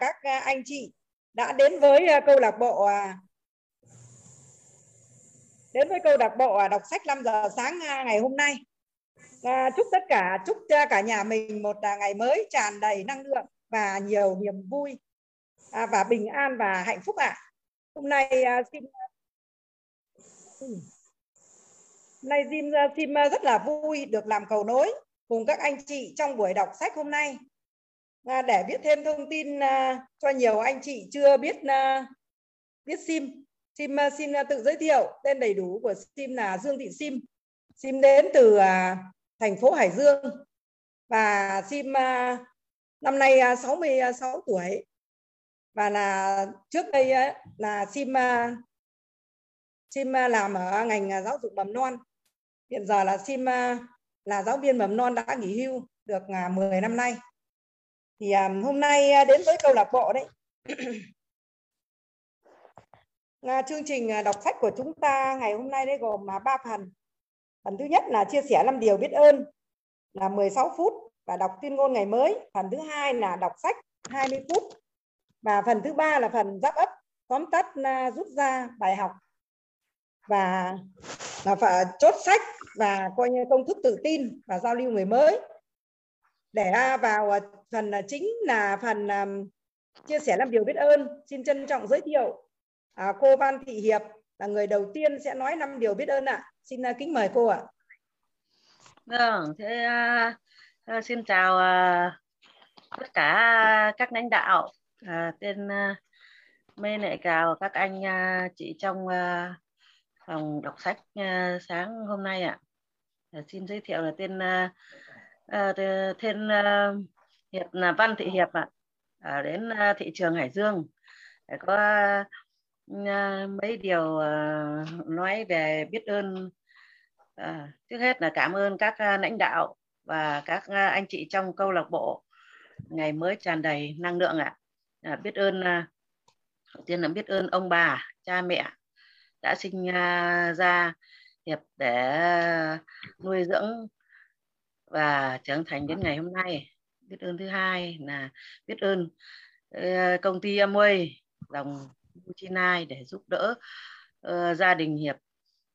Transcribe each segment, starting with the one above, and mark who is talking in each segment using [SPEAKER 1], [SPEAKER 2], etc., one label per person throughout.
[SPEAKER 1] các à, anh chị đã đến với à, câu lạc bộ à, đến với câu lạc bộ đọc sách 5 giờ sáng ngày hôm nay. À, chúc tất cả chúc cho cả nhà mình một ngày mới tràn đầy năng lượng và nhiều niềm vui à, và bình an và hạnh phúc ạ. À. hôm nay à, xin ừ. hôm nay Jim Sim rất là vui được làm cầu nối cùng các anh chị trong buổi đọc sách hôm nay. À, để biết thêm thông tin à, cho nhiều anh chị chưa biết à, biết Sim Sim à, xin à, tự giới thiệu. Tên đầy đủ của Sim là Dương Thị Sim. Sim đến từ thành phố Hải Dương. Và Sim năm nay 66 tuổi. Và là trước đây là Sim Sim làm ở ngành giáo dục mầm non. Hiện giờ là Sim là giáo viên mầm non đã nghỉ hưu được 10 năm nay thì à, hôm nay à, đến với câu lạc bộ đấy. Chương trình à, đọc sách của chúng ta ngày hôm nay đấy gồm mà ba phần. Phần thứ nhất là chia sẻ năm điều biết ơn, là 16 phút và đọc tuyên ngôn ngày mới. Phần thứ hai là đọc sách 20 phút. Và phần thứ ba là phần giáp ấp, tóm tắt rút ra bài học. Và là phải chốt sách và coi như công thức tự tin và giao lưu người mới để vào à, phần à, chính là phần à, chia sẻ năm điều biết ơn xin trân trọng giới thiệu à, cô Văn Thị Hiệp là người đầu tiên sẽ nói năm điều biết ơn ạ à. xin kính mời cô ạ à.
[SPEAKER 2] vâng thế xin chào tất cả các lãnh đạo tên uh, mê lại chào các anh chị trong phòng đọc sách sáng hôm nay ạ à. xin giới thiệu là tên uh, À, uh, tên à, hiệp là văn thị hiệp ạ à. đến à, thị trường hải dương để có mấy điều nói về biết ơn à, trước hết là cảm ơn các lãnh đạo và các anh chị trong câu lạc bộ ngày mới tràn đầy năng lượng ạ à. à, biết ơn đầu tiên là biết ơn ông bà cha mẹ đã sinh ra hiệp để nuôi dưỡng và trưởng thành đến ngày hôm nay biết ơn thứ hai là biết ơn ờ, công ty Amway dòng Uchinai để giúp đỡ uh, gia đình hiệp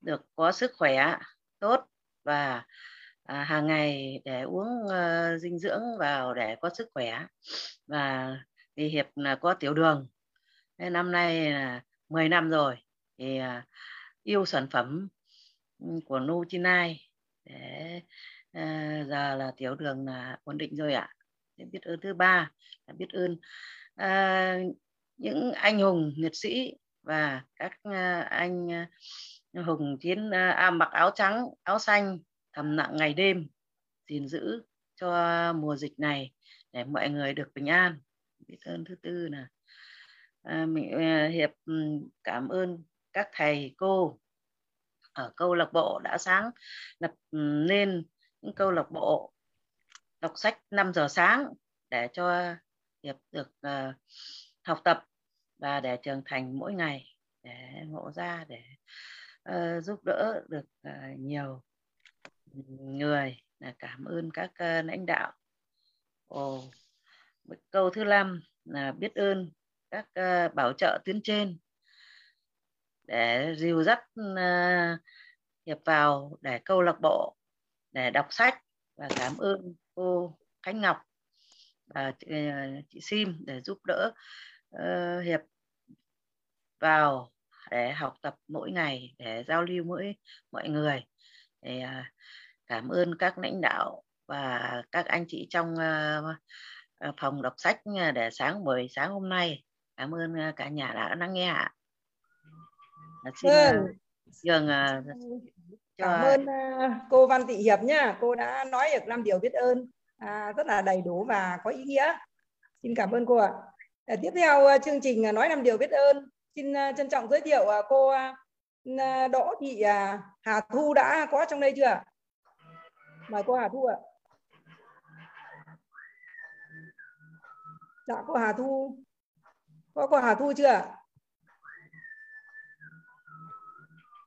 [SPEAKER 2] được có sức khỏe tốt và à, hàng ngày để uống uh, dinh dưỡng vào để có sức khỏe. Và thì hiệp là có tiểu đường nên năm nay là 10 năm rồi thì uh, yêu sản phẩm ừ, của Nuchinai để à, giờ là tiểu đường là ổn định rồi ạ à. biết ơn thứ ba là biết ơn à, những anh hùng liệt sĩ và các à, anh hùng chiến à, mặc áo trắng áo xanh thầm lặng ngày đêm gìn giữ cho mùa dịch này để mọi người được bình an biết ơn thứ tư là à, mình à, hiệp ừ, cảm ơn các thầy cô ở câu lạc bộ đã sáng lập ừ, nên những câu lạc bộ đọc sách 5 giờ sáng để cho hiệp được uh, học tập và để trưởng thành mỗi ngày để ngộ ra để uh, giúp đỡ được uh, nhiều người. Là cảm ơn các uh, lãnh đạo. Ồ, câu thứ năm là biết ơn các uh, bảo trợ tuyến trên để dìu dắt uh, hiệp vào để câu lạc bộ để đọc sách và cảm ơn cô Khánh Ngọc và chị, chị Sim để giúp đỡ uh, hiệp vào để học tập mỗi ngày để giao lưu mỗi mọi người. Để uh, cảm ơn các lãnh đạo và các anh chị trong uh, phòng đọc sách để sáng buổi sáng hôm nay. Cảm ơn cả nhà đã lắng nghe ạ.
[SPEAKER 1] Xin vâng. dường cảm ơn uh, cô Văn Thị Hiệp nhá. Cô đã nói được năm điều biết ơn à, rất là đầy đủ và có ý nghĩa. Xin cảm ơn cô ạ. À. tiếp theo uh, chương trình nói năm điều biết ơn. Xin trân trọng giới thiệu cô Đỗ Thị Hà Thu đã có trong đây chưa mời cô Hà Thu ạ. Dạ cô Hà Thu. Có cô Hà Thu chưa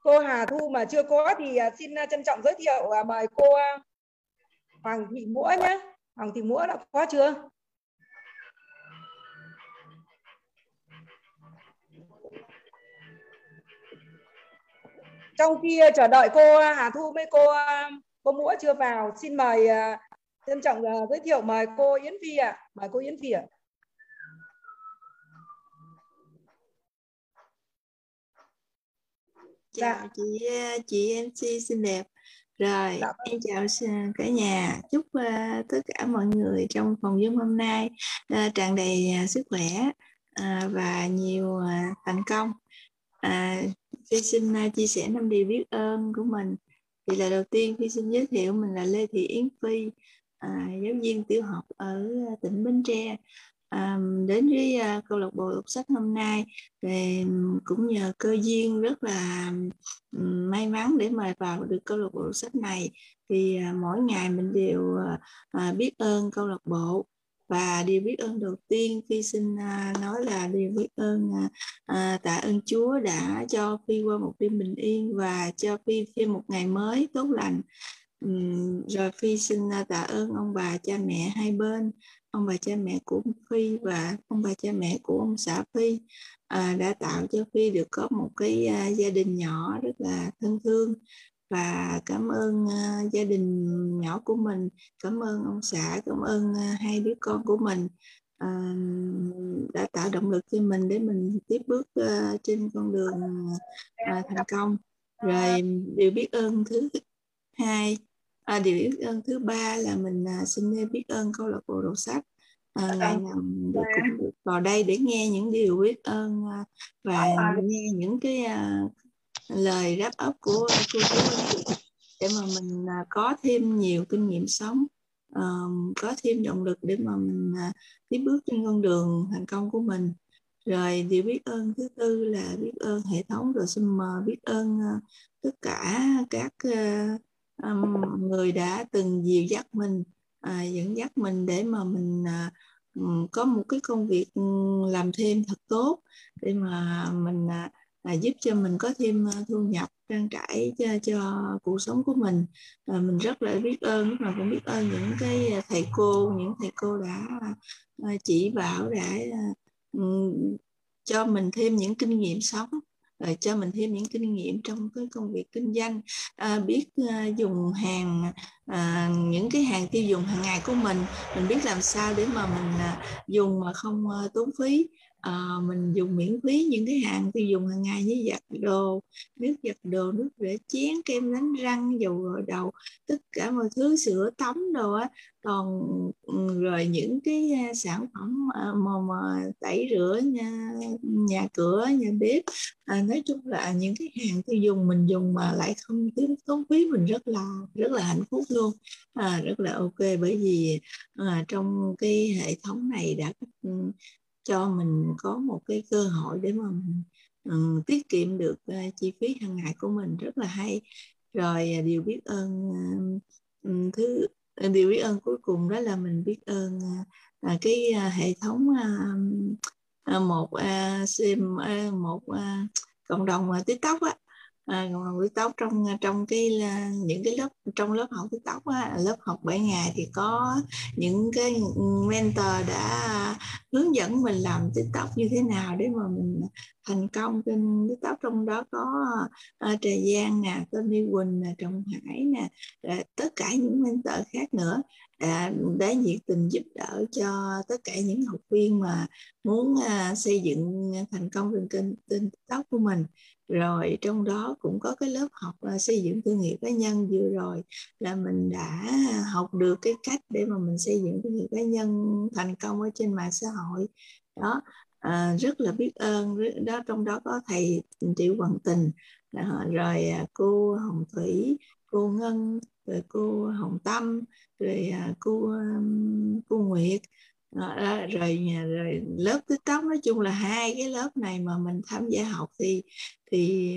[SPEAKER 1] cô Hà Thu mà chưa có thì à, xin à, trân trọng giới thiệu và mời cô à, Hoàng Thị Mũa nhé. Hoàng Thị Mũa đã có chưa? Trong khi chờ đợi cô Hà Thu mấy cô cô Mũa chưa vào, xin mời trân trọng giới thiệu mời cô Yến Phi ạ. À. Mời cô Yến Phi ạ. À.
[SPEAKER 3] chào dạ. chị chị MC xinh đẹp. Rồi dạ. em chào cả nhà. Chúc uh, tất cả mọi người trong phòng zoom hôm nay uh, tràn đầy uh, sức khỏe uh, và nhiều uh, thành công. Uh, Phi xin uh, chia sẻ năm điều biết ơn của mình. Thì là đầu tiên Phi xin giới thiệu mình là Lê Thị Yến Phi à, giáo viên tiểu học ở tỉnh Bến Tre à, đến với uh, câu lạc bộ đọc sách hôm nay thì cũng nhờ cơ duyên rất là um, may mắn để mà vào được câu lạc bộ đọc sách này. Thì uh, mỗi ngày mình đều uh, uh, biết ơn câu lạc bộ. Và điều biết ơn đầu tiên khi xin nói là điều biết ơn à, tạ ơn Chúa đã cho Phi qua một đêm bình yên và cho Phi thêm một ngày mới tốt lành. Ừ, rồi Phi xin tạ ơn ông bà cha mẹ hai bên ông bà cha mẹ của Phi và ông bà cha mẹ của ông xã Phi à, đã tạo cho Phi được có một cái à, gia đình nhỏ rất là thân thương. Và cảm ơn à, gia đình nhỏ của mình cảm ơn ông xã cảm ơn à, hai đứa con của mình à, đã tạo động lực cho mình để mình tiếp bước à, trên con đường à, thành công. Rồi điều biết ơn thứ hai à, điều biết ơn thứ ba là mình à, xin biết ơn câu lạc bộ đọc sách. À, ngày nào được cũng được vào đây để nghe những điều biết ơn à, và nghe những cái à, lời đáp ấp của cô chú để mà mình à, có thêm nhiều kinh nghiệm sống uh, có thêm động lực để mà mình uh, tiếp bước trên con đường thành công của mình. Rồi điều biết ơn thứ tư là biết ơn hệ thống rồi xin mời biết ơn uh, tất cả các uh, um, người đã từng dìu dắt mình à, dẫn dắt mình để mà mình à, có một cái công việc làm thêm thật tốt để mà mình à, à, giúp cho mình có thêm à, thu nhập trang trải cho, cho cuộc sống của mình. À, mình rất là biết ơn lúc nào cũng biết ơn những cái à, thầy cô những thầy cô đã chỉ bảo đã cho mình thêm những kinh nghiệm sống rồi cho mình thêm những kinh nghiệm trong cái công việc kinh doanh. À, biết à, dùng hàng à, những cái hàng tiêu dùng hàng ngày của mình. Mình biết làm sao để mà mình à, dùng mà không à, tốn phí à, mình dùng miễn phí những cái hàng tiêu dùng hàng ngày như giặt đồ nước giặt đồ nước rửa chén kem đánh răng dầu gội đầu tất cả mọi thứ sữa tắm đồ á. Còn ừ, rồi những cái à, sản phẩm à, mà, mà tẩy rửa nhà, nhà cửa nhà bếp à, nói chung là những cái hàng tiêu dùng mình dùng mà lại không tốn tốn phí mình rất là rất là hạnh phúc luôn. À, rất là ok bởi vì à, trong cái hệ thống này đã ừ, cho mình có một cái cơ hội để mà mình um, tiết kiệm được uh, chi phí hàng ngày của mình rất là hay. Rồi uh, điều biết ơn uh, thứ điều biết ơn cuối cùng đó là mình biết ơn uh, cái uh, hệ thống uh, một uh, sim uh, một uh, cộng đồng uh, tiktok á à, quý tóc trong trong cái à, những cái lớp trong lớp học quý tóc á, lớp học 7 ngày thì có những cái mentor đã hướng dẫn mình làm tiktok như thế nào để mà mình thành công trên tiktok trong đó có uh, trà giang nè tony quỳnh nè trọng hải nè à, tất cả những mentor khác nữa à, đã nhiệt tình giúp đỡ cho tất cả những học viên mà muốn à, xây dựng thành công trên kênh trên tiktok của mình rồi trong đó cũng có cái lớp học uh, xây dựng thương hiệu cá nhân. Vừa rồi là mình đã học được cái cách để mà mình xây dựng thương hiệu cá nhân thành công ở trên mạng xã hội. Đó à, rất là biết ơn. Đó trong đó có thầy triệu hoàng tình. À, rồi cô hồng thủy cô ngân rồi cô hồng tâm rồi à, cô cô nguyệt đó, rồi rồi lớp tiktok nói chung là hai cái lớp này mà mình tham gia học thì thì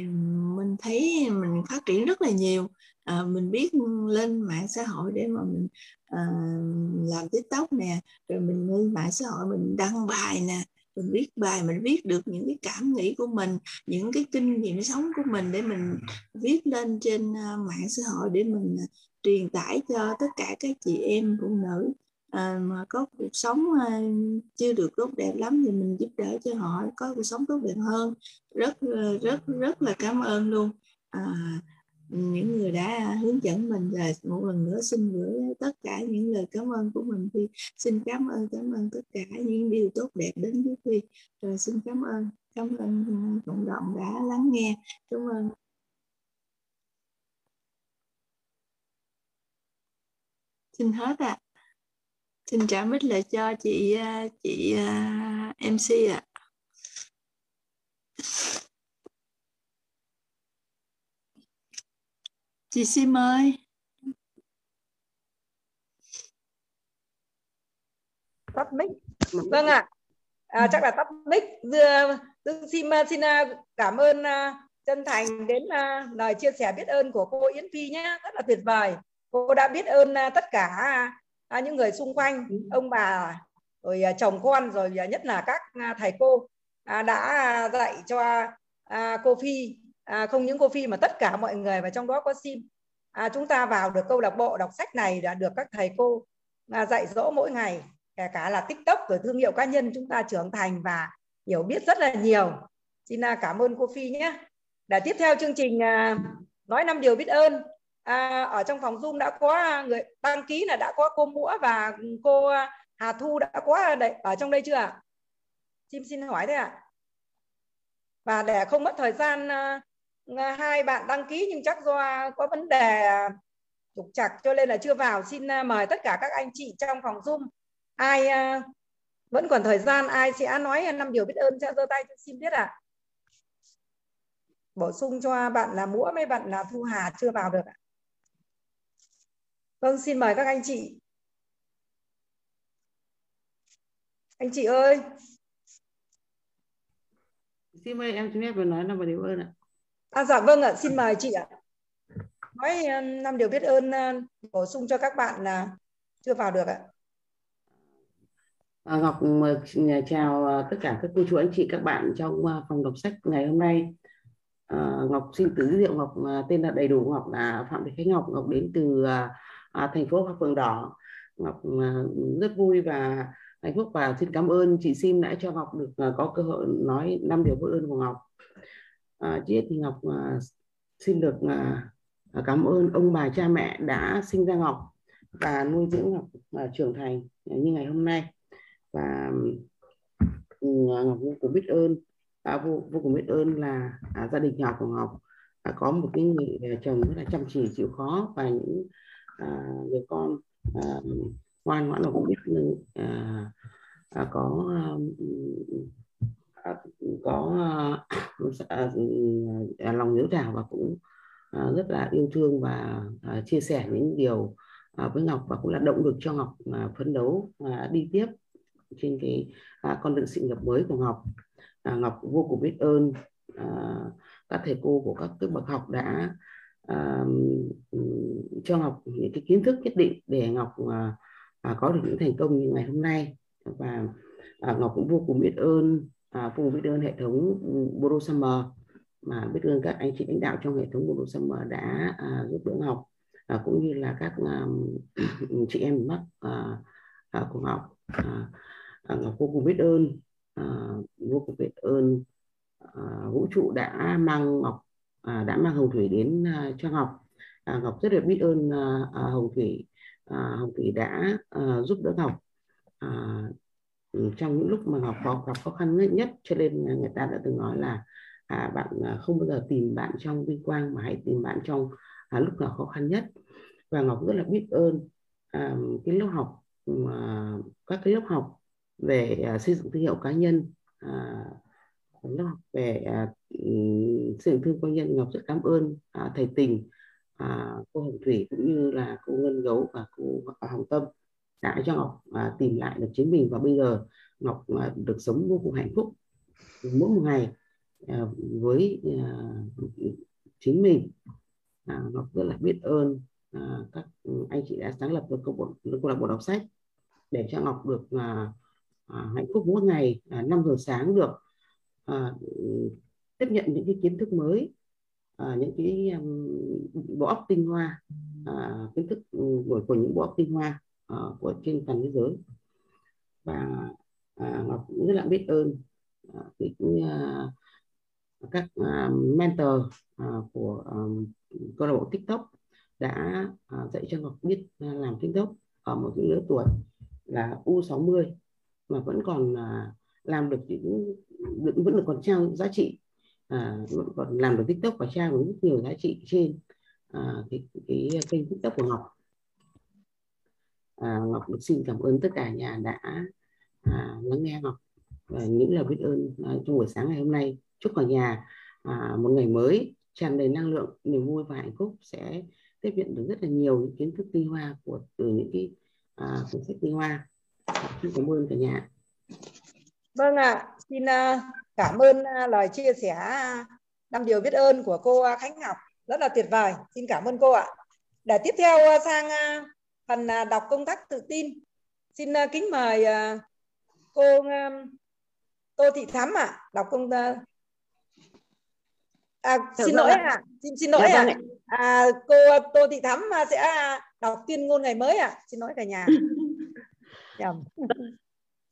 [SPEAKER 3] mình thấy mình phát triển rất là nhiều. À, mình biết lên mạng xã hội để mà mình à, làm tiktok nè rồi mình lên mạng xã hội mình đăng bài nè mình viết bài mình viết được những cái cảm nghĩ của mình những cái kinh nghiệm sống của mình để mình viết lên trên ờ, mạng xã hội để mình ờ, truyền tải cho tất cả các chị em phụ nữ à, mà có cuộc sống à, chưa được tốt đẹp lắm thì mình giúp đỡ cho họ có cuộc sống tốt đẹp hơn. Rất ờ, rất rất là cảm ơn luôn. À, những người đã hướng dẫn mình và một lần nữa xin gửi tất cả những lời cảm ơn của mình Phi. Xin cảm ơn cảm ơn tất cả những điều tốt đẹp đến với Phi. Rồi xin cảm ơn cảm ơn ừ, cộng đồng đã lắng nghe. Cảm ơn. Xin hết ạ. à xin trả mít lại cho chị chị MC ạ. À. chị Sim ơi.
[SPEAKER 1] Tắt mic. Vâng ạ. À. à, chắc là tắt mic. Tôi xin xin à, cảm ơn à, chân thành đến lời chia sẻ biết ơn của cô Yến Phi nhé rất là tuyệt vời. Cô đã biết ơn tất cả những người xung quanh ừ. ông bà rồi chồng con rồi nhất là các thầy cô đã dạy cho cô Phi. À, không những cô Phi mà tất cả mọi người và trong đó có Sim. À, chúng ta vào được câu lạc bộ đọc sách này đã được các thầy cô à, dạy dỗ mỗi ngày kể cả là TikTok rồi thương hiệu cá nhân chúng ta trưởng thành và hiểu biết rất là nhiều. Xin à, cảm ơn cô Phi nhé. Để tiếp theo chương trình à, nói năm điều biết ơn à, ở trong phòng Zoom đã có à, người đăng ký là đã có cô Mũa và cô à, Hà Thu đã có à, ở trong đây chưa ạ? Xin xin hỏi thế ạ. Và để không mất thời gian hai bạn đăng ký nhưng chắc do có vấn đề trục chặt cho nên là chưa vào xin mời tất cả các anh chị trong phòng zoom ai vẫn còn thời gian ai sẽ nói năm điều biết ơn sẽ giơ tay xin biết ạ à. bổ sung cho bạn là mũa mấy bạn là thu hà chưa vào được ạ vâng xin mời các anh chị anh chị ơi
[SPEAKER 4] xin mời em xin phép vừa nói năm điều ơn ạ
[SPEAKER 1] À, dạ vâng ạ, xin mời chị ạ. Nói năm điều biết ơn ờ, bổ sung cho các bạn là chưa vào được ạ.
[SPEAKER 4] À, Ngọc chào ờ, tất cả các cô chú anh chị các bạn trong phòng đọc sách ngày hôm nay. À, Ngọc xin tự giới thiệu Ngọc tên là đầy đủ Ngọc là Phạm Thị Khánh Ngọc. Ngọc đến từ à, thành phố Hoa phường Đỏ. Ngọc à, rất vui và hạnh phúc và xin cảm ơn chị Sim đã cho Ngọc được à, có cơ hội nói năm điều biết ơn của Ngọc à, chị thì Ngọc à, xin được à, à, cảm ơn ông bà cha mẹ đã sinh ra Ngọc và nuôi dưỡng Ngọc à, trưởng thành như ngày hôm nay và Ngọc vô cùng biết ơn à, vô, vô cùng biết ơn là à, gia đình nhỏ của Ngọc à, có một cái người chồng rất là chăm chỉ chịu khó và những à, người con à, ngoan ngoãn và cũng biết à, à, có À, à có à, à, à, à lòng hiếu thảo và cũng rất là yêu thương và chia sẻ những điều với Ngọc và cũng là động lực cho Ngọc phấn đấu đi tiếp trên cái con đường sự nghiệp mới của Ngọc. Ngọc vô cùng biết ơn các thầy cô của các cái bậc học đã À, ừ, cho Ngọc những cái kiến thức nhất định để Ngọc à, à, có được những thành công như ngày hôm nay. Và Ngọc cũng vô cùng biết ơn à, cùng biết ơn hệ thống Bodo Summer mà biết ơn các anh chị lãnh đạo trong hệ thống Bodo Summer đã à, giúp đỡ Ngọc à, cũng như là các à, chị em mắc à, à, của Ngọc. À, à, Ngọc vô cùng biết ơn à, vô cùng biết ơn à, vũ trụ đã mang Ngọc à, đã mang Hồng Thủy đến à, cho Ngọc. À, Ngọc rất là biết ơn à, à, Hồng Thủy à, Hồng Thủy đã à, giúp đỡ Ngọc. À, ừ, trong những lúc mà Ngọc có gặp khó khăn nhất nhất, cho nên người ta đã từng nói là à, bạn à, không bao giờ tìm bạn trong vinh quang mà hãy tìm bạn trong à, lúc nào khó khăn nhất. Và Ngọc rất là biết ơn à, cái lớp học à, các cái lớp học về à, xây dựng thương hiệu cá nhân à, lớp học về à, ừ, sự xây dựng thương cá nhân Ngọc rất cảm ơn à, thầy Tình à, cô Hồng Thủy cũng như là cô Ngân Gấu và cô à, Hồng Tâm đã cho Ngọc à, tìm lại được chính mình. Và bây giờ Ngọc à, được sống vô cùng hạnh phúc. Mỗi một ngày à, với à, chính mình à, Ngọc rất là biết ơn à, các anh chị đã sáng lập được câu bộ câu lạc bộ đọc sách để cho Ngọc được à, à, hạnh phúc mỗi ngày à, 5 giờ sáng được à, tiếp nhận những cái kiến thức mới à, những cái um, bộ óc tinh hoa à, kiến thức ừ, của, của những bộ óc tinh hoa à, của trên toàn thế giới. Và à, ngọc cũng rất là biết ơn uh, cái à, các à, mentor à, của à, câu lạc bộ TikTok đã à, dạy cho Ngọc biết à, làm TikTok ở một cái lứa tuổi là U60 mà vẫn còn à, làm được những vẫn được còn trao giá trị à, vẫn còn làm được tiktok và trao được rất nhiều giá trị trên à, cái, cái kênh tiktok của ngọc. À, ngọc được xin cảm ơn tất cả nhà đã à, lắng nghe ngọc. Và những lời biết ơn à, trong buổi sáng ngày hôm nay. Chúc cả nhà à, một ngày mới tràn đầy năng lượng niềm vui và hạnh phúc sẽ tiếp nhận được rất là nhiều những kiến thức tinh hoa của từ những cái à, cuốn sách tinh hoa. Xin cảm ơn cả nhà.
[SPEAKER 1] Vâng ạ, à, xin cảm ơn lời chia sẻ năm điều biết ơn của cô Khánh Ngọc rất là tuyệt vời. Xin cảm ơn cô ạ. Để tiếp theo sang phần đọc công tác tự tin. Xin kính mời cô Tô Thị Thắm ạ, à, đọc công À, xin lỗi ạ, à. xin xin lỗi dạ, ạ. Vâng à. à, cô Tô Thị Thắm sẽ đọc tuyên ngôn ngày mới ạ. À. Xin lỗi cả nhà.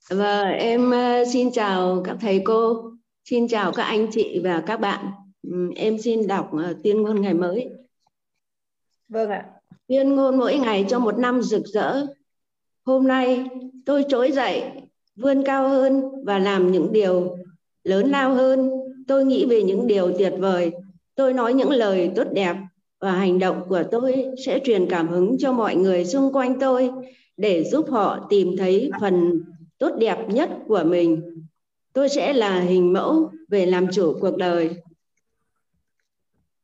[SPEAKER 5] Và em ờ, xin chào các thầy cô, xin chào các anh chị và các bạn. Em xin đọc ờ, tuyên ngôn ngày mới.
[SPEAKER 1] Vâng ạ.
[SPEAKER 5] Tuyên ngôn mỗi ngày cho một năm rực rỡ. Hôm nay tôi trỗi dậy, vươn cao hơn và làm những điều lớn lao hơn. Tôi nghĩ về những điều tuyệt vời. Tôi nói những lời tốt đẹp và hành động của tôi sẽ truyền cảm hứng cho mọi người xung quanh tôi để giúp họ tìm thấy phần tốt đẹp nhất của mình. Tôi sẽ là hình mẫu về làm chủ cuộc đời.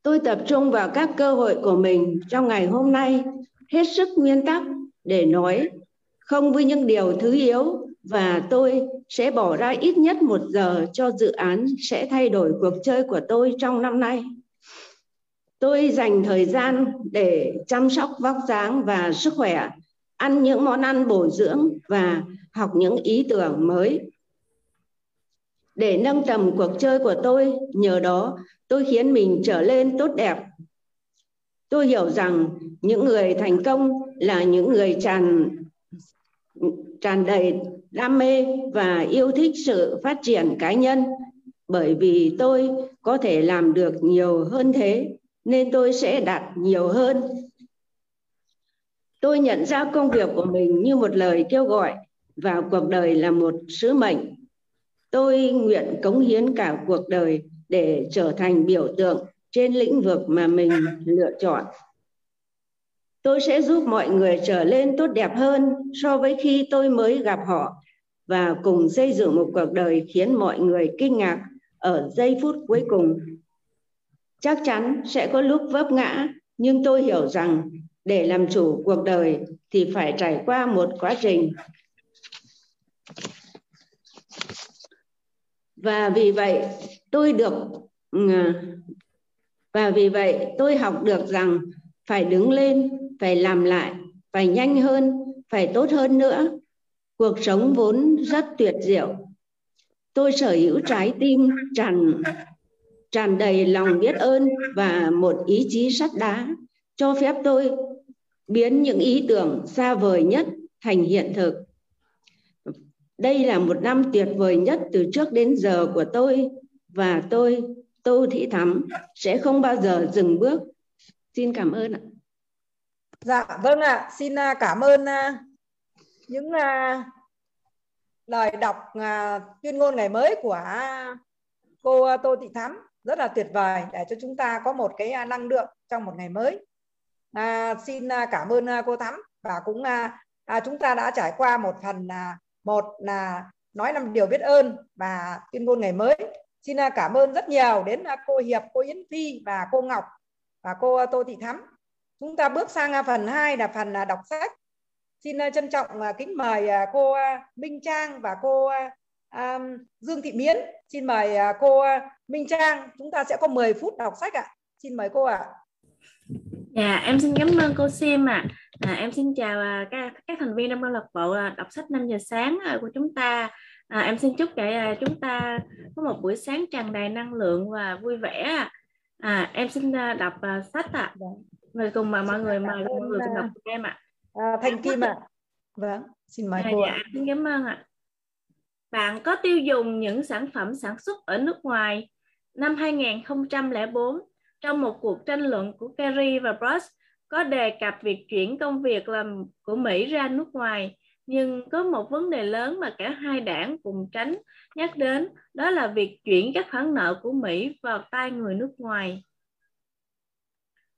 [SPEAKER 5] Tôi tập trung vào các cơ hội của mình trong ngày hôm nay, hết sức nguyên tắc để nói không với những điều thứ yếu và tôi sẽ bỏ ra ít nhất một giờ cho dự án sẽ thay đổi cuộc chơi của tôi trong năm nay. Tôi dành thời gian để chăm sóc vóc dáng và sức khỏe ăn những món ăn bổ dưỡng và học những ý tưởng mới. Để nâng tầm cuộc chơi của tôi, nhờ đó tôi khiến mình trở lên tốt đẹp. Tôi hiểu rằng những người thành công là những người tràn tràn đầy đam mê và yêu thích sự phát triển cá nhân. Bởi vì tôi có thể làm được nhiều hơn thế, nên tôi sẽ đạt nhiều hơn tôi nhận ra công việc của mình như một lời kêu gọi và cuộc đời là một sứ mệnh. Tôi nguyện cống hiến cả cuộc đời để trở thành biểu tượng trên lĩnh vực mà mình lựa chọn. Tôi sẽ giúp mọi người trở lên tốt đẹp hơn so với khi tôi mới gặp họ và cùng xây dựng một cuộc đời khiến mọi người kinh ngạc ở giây phút cuối cùng. Chắc chắn sẽ có lúc vấp ngã, nhưng tôi hiểu rằng để làm chủ cuộc đời thì phải trải qua một quá trình. Và vì vậy tôi được và vì vậy tôi học được rằng phải đứng lên, phải làm lại, phải nhanh hơn, phải tốt hơn nữa. Cuộc sống vốn rất tuyệt diệu. Tôi sở hữu trái tim tràn tràn đầy lòng biết ơn và một ý chí sắt đá cho phép tôi biến những ý tưởng xa vời nhất thành hiện thực đây là một năm tuyệt vời nhất từ trước đến giờ của tôi và tôi Tô Thị Thắm sẽ không bao giờ dừng bước. Xin cảm ơn ạ.
[SPEAKER 1] Dạ vâng ạ, xin à, cảm ơn à, những à, lời đọc tuyên ngôn ngày mới của cô Tô Thị Thắm rất là tuyệt vời để cho chúng ta có một cái năng lượng trong một ngày mới. À, xin à, cảm ơn à, cô Thắm. Và cũng à, à, chúng ta đã trải qua một phần à, một là nói năm điều biết ơn và tuyên ngôn ngày mới. Xin à, cảm ơn rất nhiều đến à, cô Hiệp cô Yến Phi và cô Ngọc và cô Tô Thị Thắm. Chúng ta bước sang à, phần 2 là phần đọc sách. Xin trân trọng kính mời cô Minh Trang và cô Dương Thị Miến. Xin mời cô Minh Trang. Chúng ta sẽ có 10 phút đọc sách ạ. Xin mời cô ạ.
[SPEAKER 6] Dạ, em xin cảm ơn cô Sim ạ. À. À, em xin chào à, các, các thành viên trong câu lạc bộ à, đọc sách 5 giờ sáng à, của chúng ta. À, em xin chúc để à, chúng ta có một buổi sáng tràn đầy năng lượng và vui vẻ. À, em xin à, đọc à, sách ạ. À. Mời cùng mà mọi người mời mọi người cùng đọc cùng em ạ.
[SPEAKER 1] À, Thành Kim ạ. À. Vâng, xin mời
[SPEAKER 6] à,
[SPEAKER 1] cô.
[SPEAKER 6] Dạ, xin cảm ơn ạ. Bạn có tiêu dùng những sản phẩm sản xuất ở nước ngoài Năm 2004, trong một cuộc tranh luận của Kerry và Brush có đề cập việc chuyển công việc làm của Mỹ ra nước ngoài, nhưng có một vấn đề lớn mà cả hai đảng cùng tránh nhắc đến, đó là việc chuyển các khoản nợ của Mỹ vào tay người nước ngoài.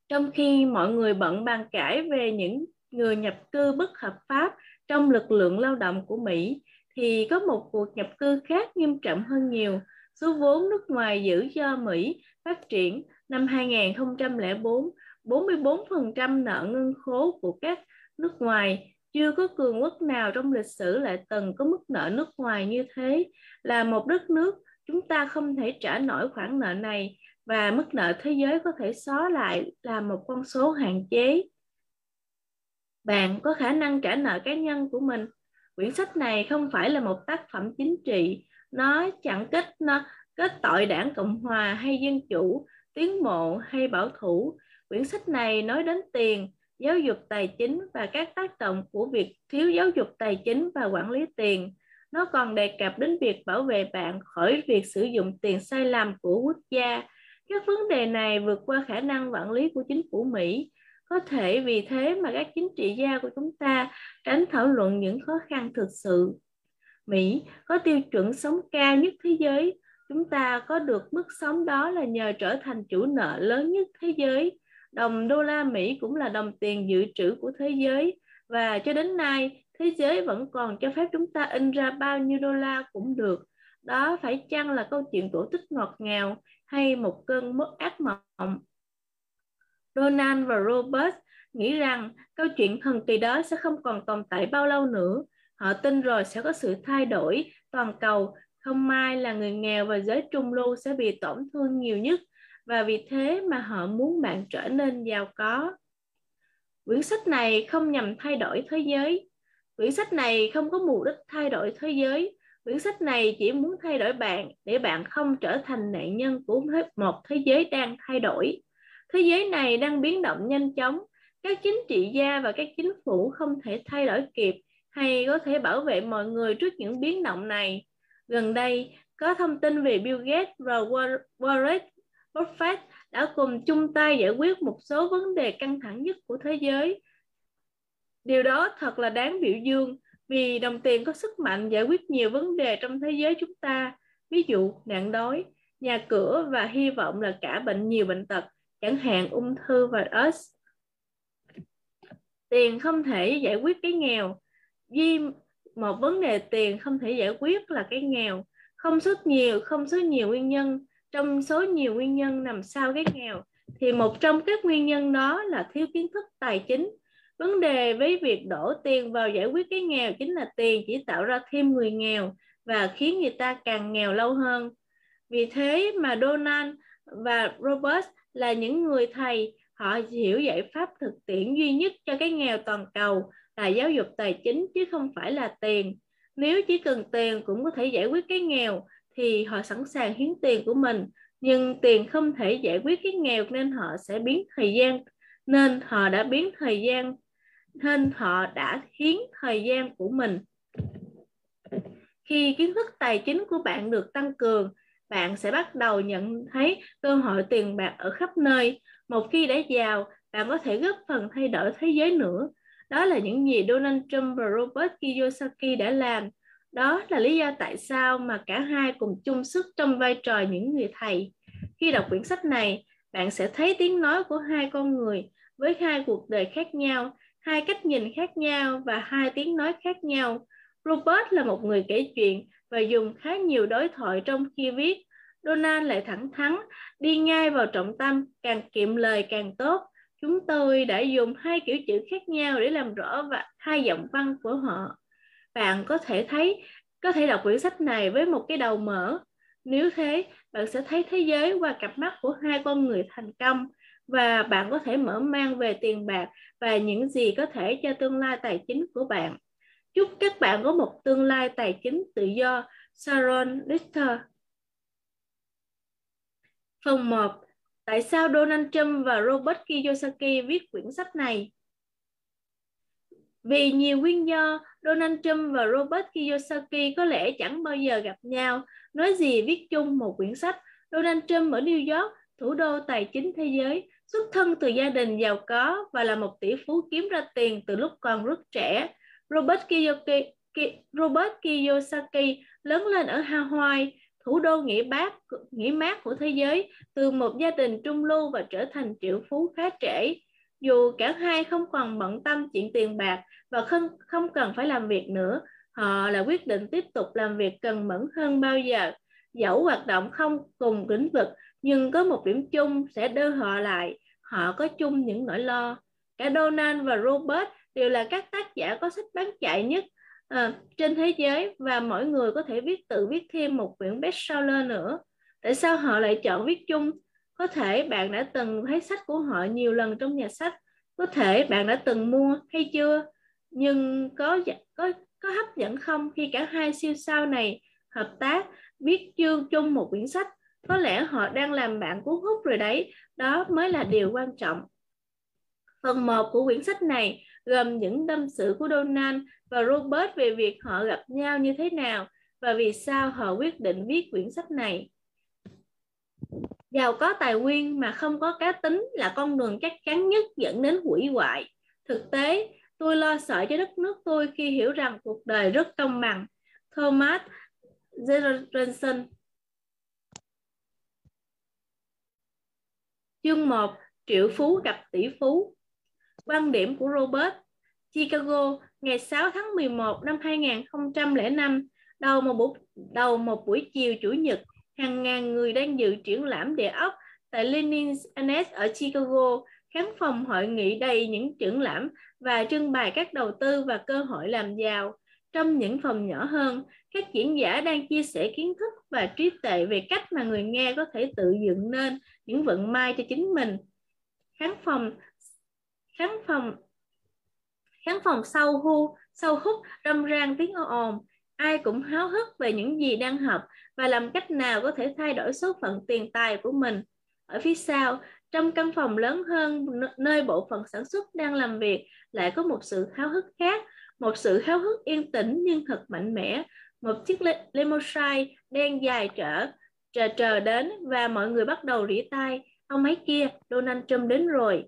[SPEAKER 6] Trong khi mọi người bận bàn cãi về những người nhập cư bất hợp pháp trong lực lượng lao động của Mỹ, thì có một cuộc nhập cư khác nghiêm trọng hơn nhiều. Số vốn nước ngoài giữ cho Mỹ phát triển năm 2004, 44% nợ ngân khố của các nước ngoài chưa có cường quốc nào trong lịch sử lại từng có mức nợ nước ngoài như thế. Là một đất nước, chúng ta không thể trả nổi khoản nợ này và mức nợ thế giới có thể xóa lại là một con số hạn chế. Bạn có khả năng trả nợ cá nhân của mình. Quyển sách này không phải là một tác phẩm chính trị, nó chẳng kết nó kết tội đảng Cộng hòa hay Dân chủ, tiến bộ hay bảo thủ. Quyển sách này nói đến tiền, giáo dục tài chính và các tác động của việc thiếu giáo dục tài chính và quản lý tiền. Nó còn đề cập đến việc bảo vệ bạn khỏi việc sử dụng tiền sai lầm của quốc gia. Các vấn đề này vượt qua khả năng quản lý của chính phủ Mỹ. Có thể vì thế mà các chính trị gia của chúng ta tránh thảo luận những khó khăn thực sự. Mỹ có tiêu chuẩn sống cao nhất thế giới. Chúng ta có được mức sống đó là nhờ trở thành chủ nợ lớn nhất thế giới Đồng đô la Mỹ cũng là đồng tiền dự trữ của thế giới và cho đến nay, thế giới vẫn còn cho phép chúng ta in ra bao nhiêu đô la cũng được. Đó phải chăng là câu chuyện cổ tích ngọt ngào hay một cơn mất ác mộng? Donald và Robert nghĩ rằng câu chuyện thần kỳ đó sẽ không còn tồn tại bao lâu nữa. Họ tin rồi sẽ có sự thay đổi toàn cầu. Không may là người nghèo và giới trung lưu sẽ bị tổn thương nhiều nhất, và vì thế mà họ muốn bạn trở nên giàu có. Quyển sách này không nhằm thay đổi thế giới. Quyển sách này không có mục đích thay đổi thế giới. Quyển sách này chỉ muốn thay đổi bạn để bạn không trở thành nạn nhân của một thế giới đang thay đổi. Thế giới này đang biến động nhanh chóng. Các chính trị gia và các chính phủ không thể thay đổi kịp hay có thể bảo vệ mọi người trước những biến động này. Gần đây, có thông tin về Bill Gates và Warren Buffett đã cùng chung tay giải quyết một số vấn đề căng thẳng nhất của thế giới. Điều đó thật là đáng biểu dương vì đồng tiền có sức mạnh giải quyết nhiều vấn đề trong thế giới chúng ta, ví dụ nạn đói, nhà cửa và hy vọng là cả bệnh nhiều bệnh tật, chẳng hạn ung thư và AIDS. Tiền không thể giải quyết cái nghèo một vấn đề tiền không thể giải quyết là cái nghèo. Không số nhiều, không số nhiều nguyên nhân. Trong số nhiều nguyên nhân nằm sau cái nghèo thì một trong các nguyên nhân đó là thiếu kiến thức tài chính. Vấn đề với việc đổ tiền vào giải quyết cái nghèo chính là tiền chỉ tạo ra thêm người nghèo và khiến người ta càng nghèo lâu hơn. Vì thế mà Donald và Robert là những người thầy họ hiểu giải pháp thực tiễn duy nhất cho cái nghèo toàn cầu là giáo dục tài chính chứ không phải là tiền. Nếu chỉ cần tiền cũng có thể giải quyết cái nghèo, thì họ sẵn sàng hiến tiền của mình. Nhưng tiền không thể giải quyết cái nghèo nên họ sẽ biến thời gian, nên họ đã biến thời gian, nên họ đã hiến thời gian của mình. Khi kiến thức tài chính của bạn được tăng cường, bạn sẽ bắt đầu nhận thấy cơ hội tiền bạc ở khắp nơi. Một khi đã giàu, bạn có thể góp phần thay đổi thế giới nữa đó là những gì Donald Trump và Robert Kiyosaki đã làm đó là lý do tại sao mà cả hai cùng chung sức trong vai trò những người thầy. Khi đọc quyển sách này, bạn sẽ thấy tiếng nói của hai con người với hai cuộc đời khác nhau, hai cách nhìn khác nhau và hai tiếng nói khác nhau. Robert là một người kể chuyện và dùng khá nhiều đối thoại trong khi viết. Donald lại thẳng thắn, đi ngay vào trọng tâm, càng kiệm lời càng tốt. Chúng tôi đã dùng hai kiểu chữ khác nhau để làm rõ và hai giọng văn của họ. Bạn có thể thấy, có thể đọc quyển sách này với một cái đầu mở. Nếu thế, bạn sẽ thấy thế giới qua cặp mắt của hai con người thành công và bạn có thể mở mang về tiền bạc và những gì có thể cho tương lai tài chính của bạn. Chúc các bạn có một tương lai tài chính tự do. Sharon Lister Phần 1. Tại sao Donald Trump và Robert Kiyosaki viết quyển sách này? Vì nhiều nguyên do, Donald Trump và Robert Kiyosaki có lẽ chẳng bao giờ gặp nhau, nói gì viết chung một quyển sách. Donald Trump ở New York, thủ đô tài chính thế giới, xuất thân từ gia đình giàu có và là một tỷ phú kiếm ra tiền từ lúc còn rất trẻ. Robert Kiyosaki, Robert Kiyosaki lớn lên ở Hawaii, thủ đô nghỉ bác nghỉ mát của thế giới, từ một gia đình trung lưu và trở thành triệu phú khá trễ. Dù cả hai không còn bận tâm chuyện tiền bạc và không không cần phải làm việc nữa, họ là quyết định tiếp tục làm việc cần mẫn hơn bao giờ. Dẫu hoạt động không cùng lĩnh vực, nhưng có một điểm chung sẽ đưa họ lại. Họ có chung những nỗi lo. Cả Donald và Robert đều là các tác giả có sách bán chạy nhất à, trên thế giới và mỗi người có thể viết tự viết thêm một quyển bestseller nữa. Tại sao họ lại chọn viết chung? Có thể bạn đã từng thấy sách của họ nhiều lần trong nhà sách, có thể bạn đã từng mua hay chưa, nhưng có dạ, có có hấp dẫn không khi cả hai siêu sao này hợp tác viết chương chung một quyển sách? Có lẽ họ đang làm bạn cuốn hút rồi đấy, đó mới là điều quan trọng. Phần 1 của quyển sách này gồm những tâm sự của Donald và Robert về việc họ gặp nhau như thế nào và vì sao họ quyết định viết quyển sách này. Giàu có tài nguyên mà không có cá tính là con đường chắc chắn nhất dẫn đến hủy hoại. Thực tế, tôi lo sợ cho đất nước tôi khi hiểu rằng cuộc đời rất công bằng. Thomas Jefferson Chương 1 Triệu phú gặp tỷ phú Quan điểm của Robert Chicago ngày 6 tháng 11 năm 2005 đầu một buổi, đầu một buổi chiều Chủ nhật hàng ngàn người đang dự triển lãm địa ốc tại Lenin's Annex ở Chicago khán phòng hội nghị đầy những triển lãm và trưng bày các đầu tư và cơ hội làm giàu. Trong những phòng nhỏ hơn, các diễn giả đang chia sẻ kiến thức và trí tuệ về cách mà người nghe có thể tự dựng nên những vận may cho chính mình. Khán phòng khán phòng khán phòng sâu hu sâu hút, râm ran tiếng ồn. Ai cũng háo hức về những gì đang học và làm cách nào có thể thay đổi số phận tiền tài của mình. Ở phía sau, trong căn phòng lớn hơn nơi bộ phận sản xuất đang làm việc, lại có một sự háo hức khác. Một sự háo hức yên tĩnh nhưng thật mạnh mẽ. Một chiếc limousine đen dài trở, chờ chờ đến và mọi người bắt đầu rỉ tay ông ấy kia, Donald Trump đến rồi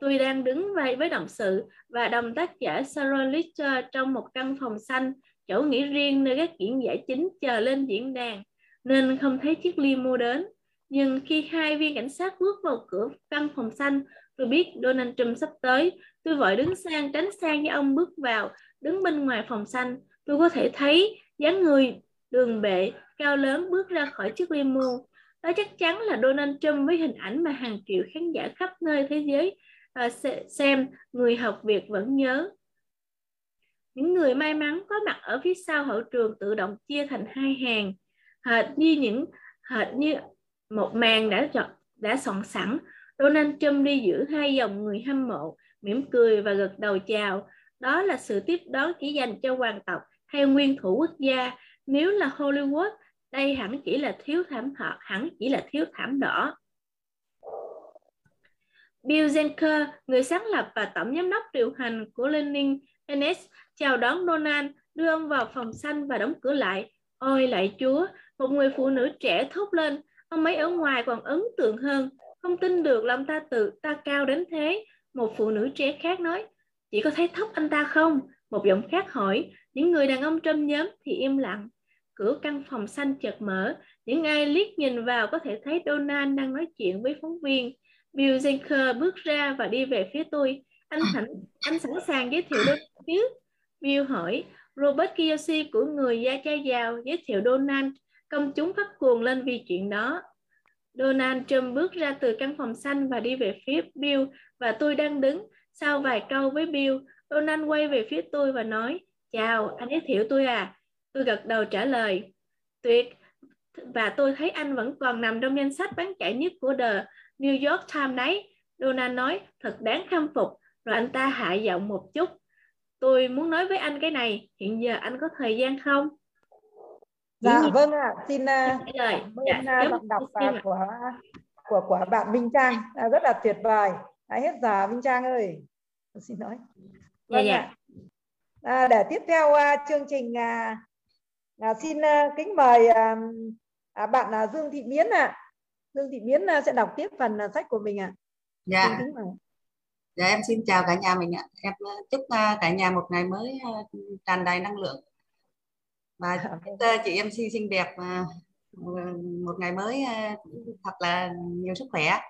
[SPEAKER 6] tôi đang đứng vai với đồng sự và đồng tác giả Sarah Litcher trong một căn phòng xanh, chỗ nghỉ riêng nơi các diễn giả chính chờ lên diễn đàn. Nên không thấy chiếc limo đến. Nhưng khi hai viên cảnh sát bước vào cửa căn phòng xanh, tôi biết Donald Trump sắp tới. Tôi vội đứng sang, tránh sang với ông bước vào. Đứng bên ngoài phòng xanh, tôi có thể thấy dáng người đường bệ, cao lớn bước ra khỏi chiếc limo đó chắc chắn là Donald Trump với hình ảnh mà hàng triệu khán giả khắp nơi thế giới Ờ, xem, người học việc vẫn nhớ. Những người may mắn có mặt ở phía sau hậu trường tự động chia thành hai hàng. Hệt như những, hệt như một màn đã chọn, đã soạn sẵn, Donald Trump đi giữa hai dòng người hâm mộ, mỉm cười và gật đầu chào. Đó là sự tiếp đón chỉ dành cho hoàng tộc hay nguyên thủ quốc gia. Nếu là Hollywood, đây hẳn chỉ là thiếu thảm họ hẳn chỉ là thiếu thảm đỏ. Bill Zenker, người sáng lập và tổng giám đốc điều hành của Lenin NS, chào đón Donald, đưa ông vào phòng xanh và đóng cửa lại. Ôi lại chúa, một người phụ nữ trẻ thốt lên, ông ấy ở ngoài còn ấn tượng hơn. Không tin được làm ta tự ta cao đến thế. Một phụ nữ trẻ khác nói, chỉ có thấy thóc anh ta không? Một giọng khác hỏi, những người đàn ông trong nhóm thì im lặng. Cửa căn phòng xanh chợt mở, những ai liếc nhìn vào có thể thấy Donald đang nói chuyện với phóng viên. Bill Zenker bước ra và đi về phía tôi. Anh sẵn, anh sẵn sàng giới thiệu đôi chứ? Bill hỏi. Robert Kiyoshi của người da cha giàu giới thiệu Donald. Công chúng phát cuồng lên vì chuyện đó. Donald Trump bước ra từ căn phòng xanh và đi về phía Bill và tôi đang đứng. Sau vài câu với Bill, Donald quay về phía tôi và nói, chào, anh giới thiệu tôi à? Tôi gật đầu trả lời, tuyệt. Và tôi thấy anh vẫn còn nằm trong danh sách bán chạy nhất của The New York Times đấy. Donald nói, thật đáng khâm phục. Rồi anh ta hạ giọng một chút. Tôi muốn nói với anh cái này, hiện giờ anh có thời gian không?
[SPEAKER 1] Dạ vâng ạ, à. xin uh, cảm ơn dạ, uh, đọc uh, của của của bạn Minh Trang uh, rất là tuyệt vời. Đã hết giờ Minh Trang ơi. Xin nói.
[SPEAKER 6] Dạ vâng dạ.
[SPEAKER 1] À, để tiếp theo uh, chương trình uh, uh, xin uh, kính mời uh, uh, bạn uh, Dương Thị Miến ạ. À. Dương Thị Biến sẽ đọc tiếp phần sách của mình ạ. À.
[SPEAKER 7] Dạ. Dạ em xin chào cả nhà mình ạ. Em chúc cả nhà một ngày mới tràn đầy năng lượng. Và chúc chị MC xinh đẹp một ngày mới thật là nhiều sức khỏe.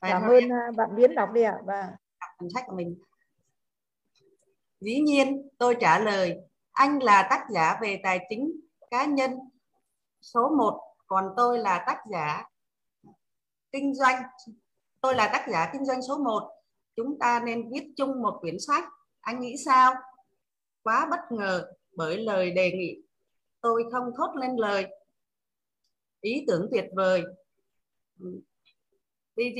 [SPEAKER 1] Và Cảm ơn bạn Biến đọc đi ạ. Và
[SPEAKER 7] đọc sách của mình. Dĩ nhiên tôi trả lời anh là tác giả về tài chính cá nhân số 1 còn tôi là tác giả kinh doanh. Tôi là tác giả kinh doanh số 1 chúng ta nên viết chung một quyển sách. Anh nghĩ sao? Quá bất ngờ bởi lời đề nghị. Tôi không thốt lên lời. Ý tưởng tuyệt vời. Đi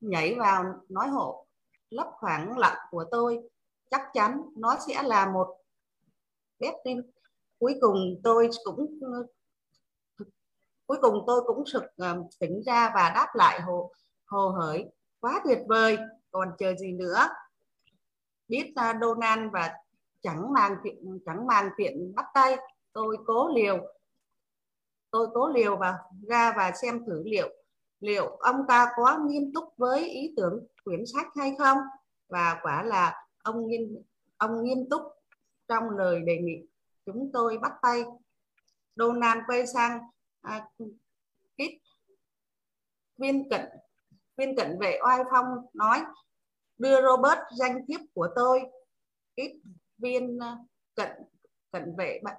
[SPEAKER 7] nhảy vào nói hộ. Lấp khoảng lặng của tôi chắc chắn nó sẽ là một. Bếp tin cuối cùng tôi cũng cuối cùng tôi cũng sực uh, tỉnh ra và đáp lại hồ hồ hởi. Quá tuyệt vời. Còn chờ gì nữa? Biết uh, Donald và chẳng mang chuyện chẳng mang chuyện bắt tay. Tôi cố liều. Tôi cố liều và ra và xem thử liệu liệu ông ta có nghiêm túc với ý tưởng quyển sách hay không? Và quả là ông nghiêm ông nghiêm túc trong lời đề nghị. Chúng tôi bắt tay. Donald quay sang à, viên cận viên cận vệ oai phong nói đưa Robert danh thiếp của tôi. Kit viên ờ, cận cận vệ bạn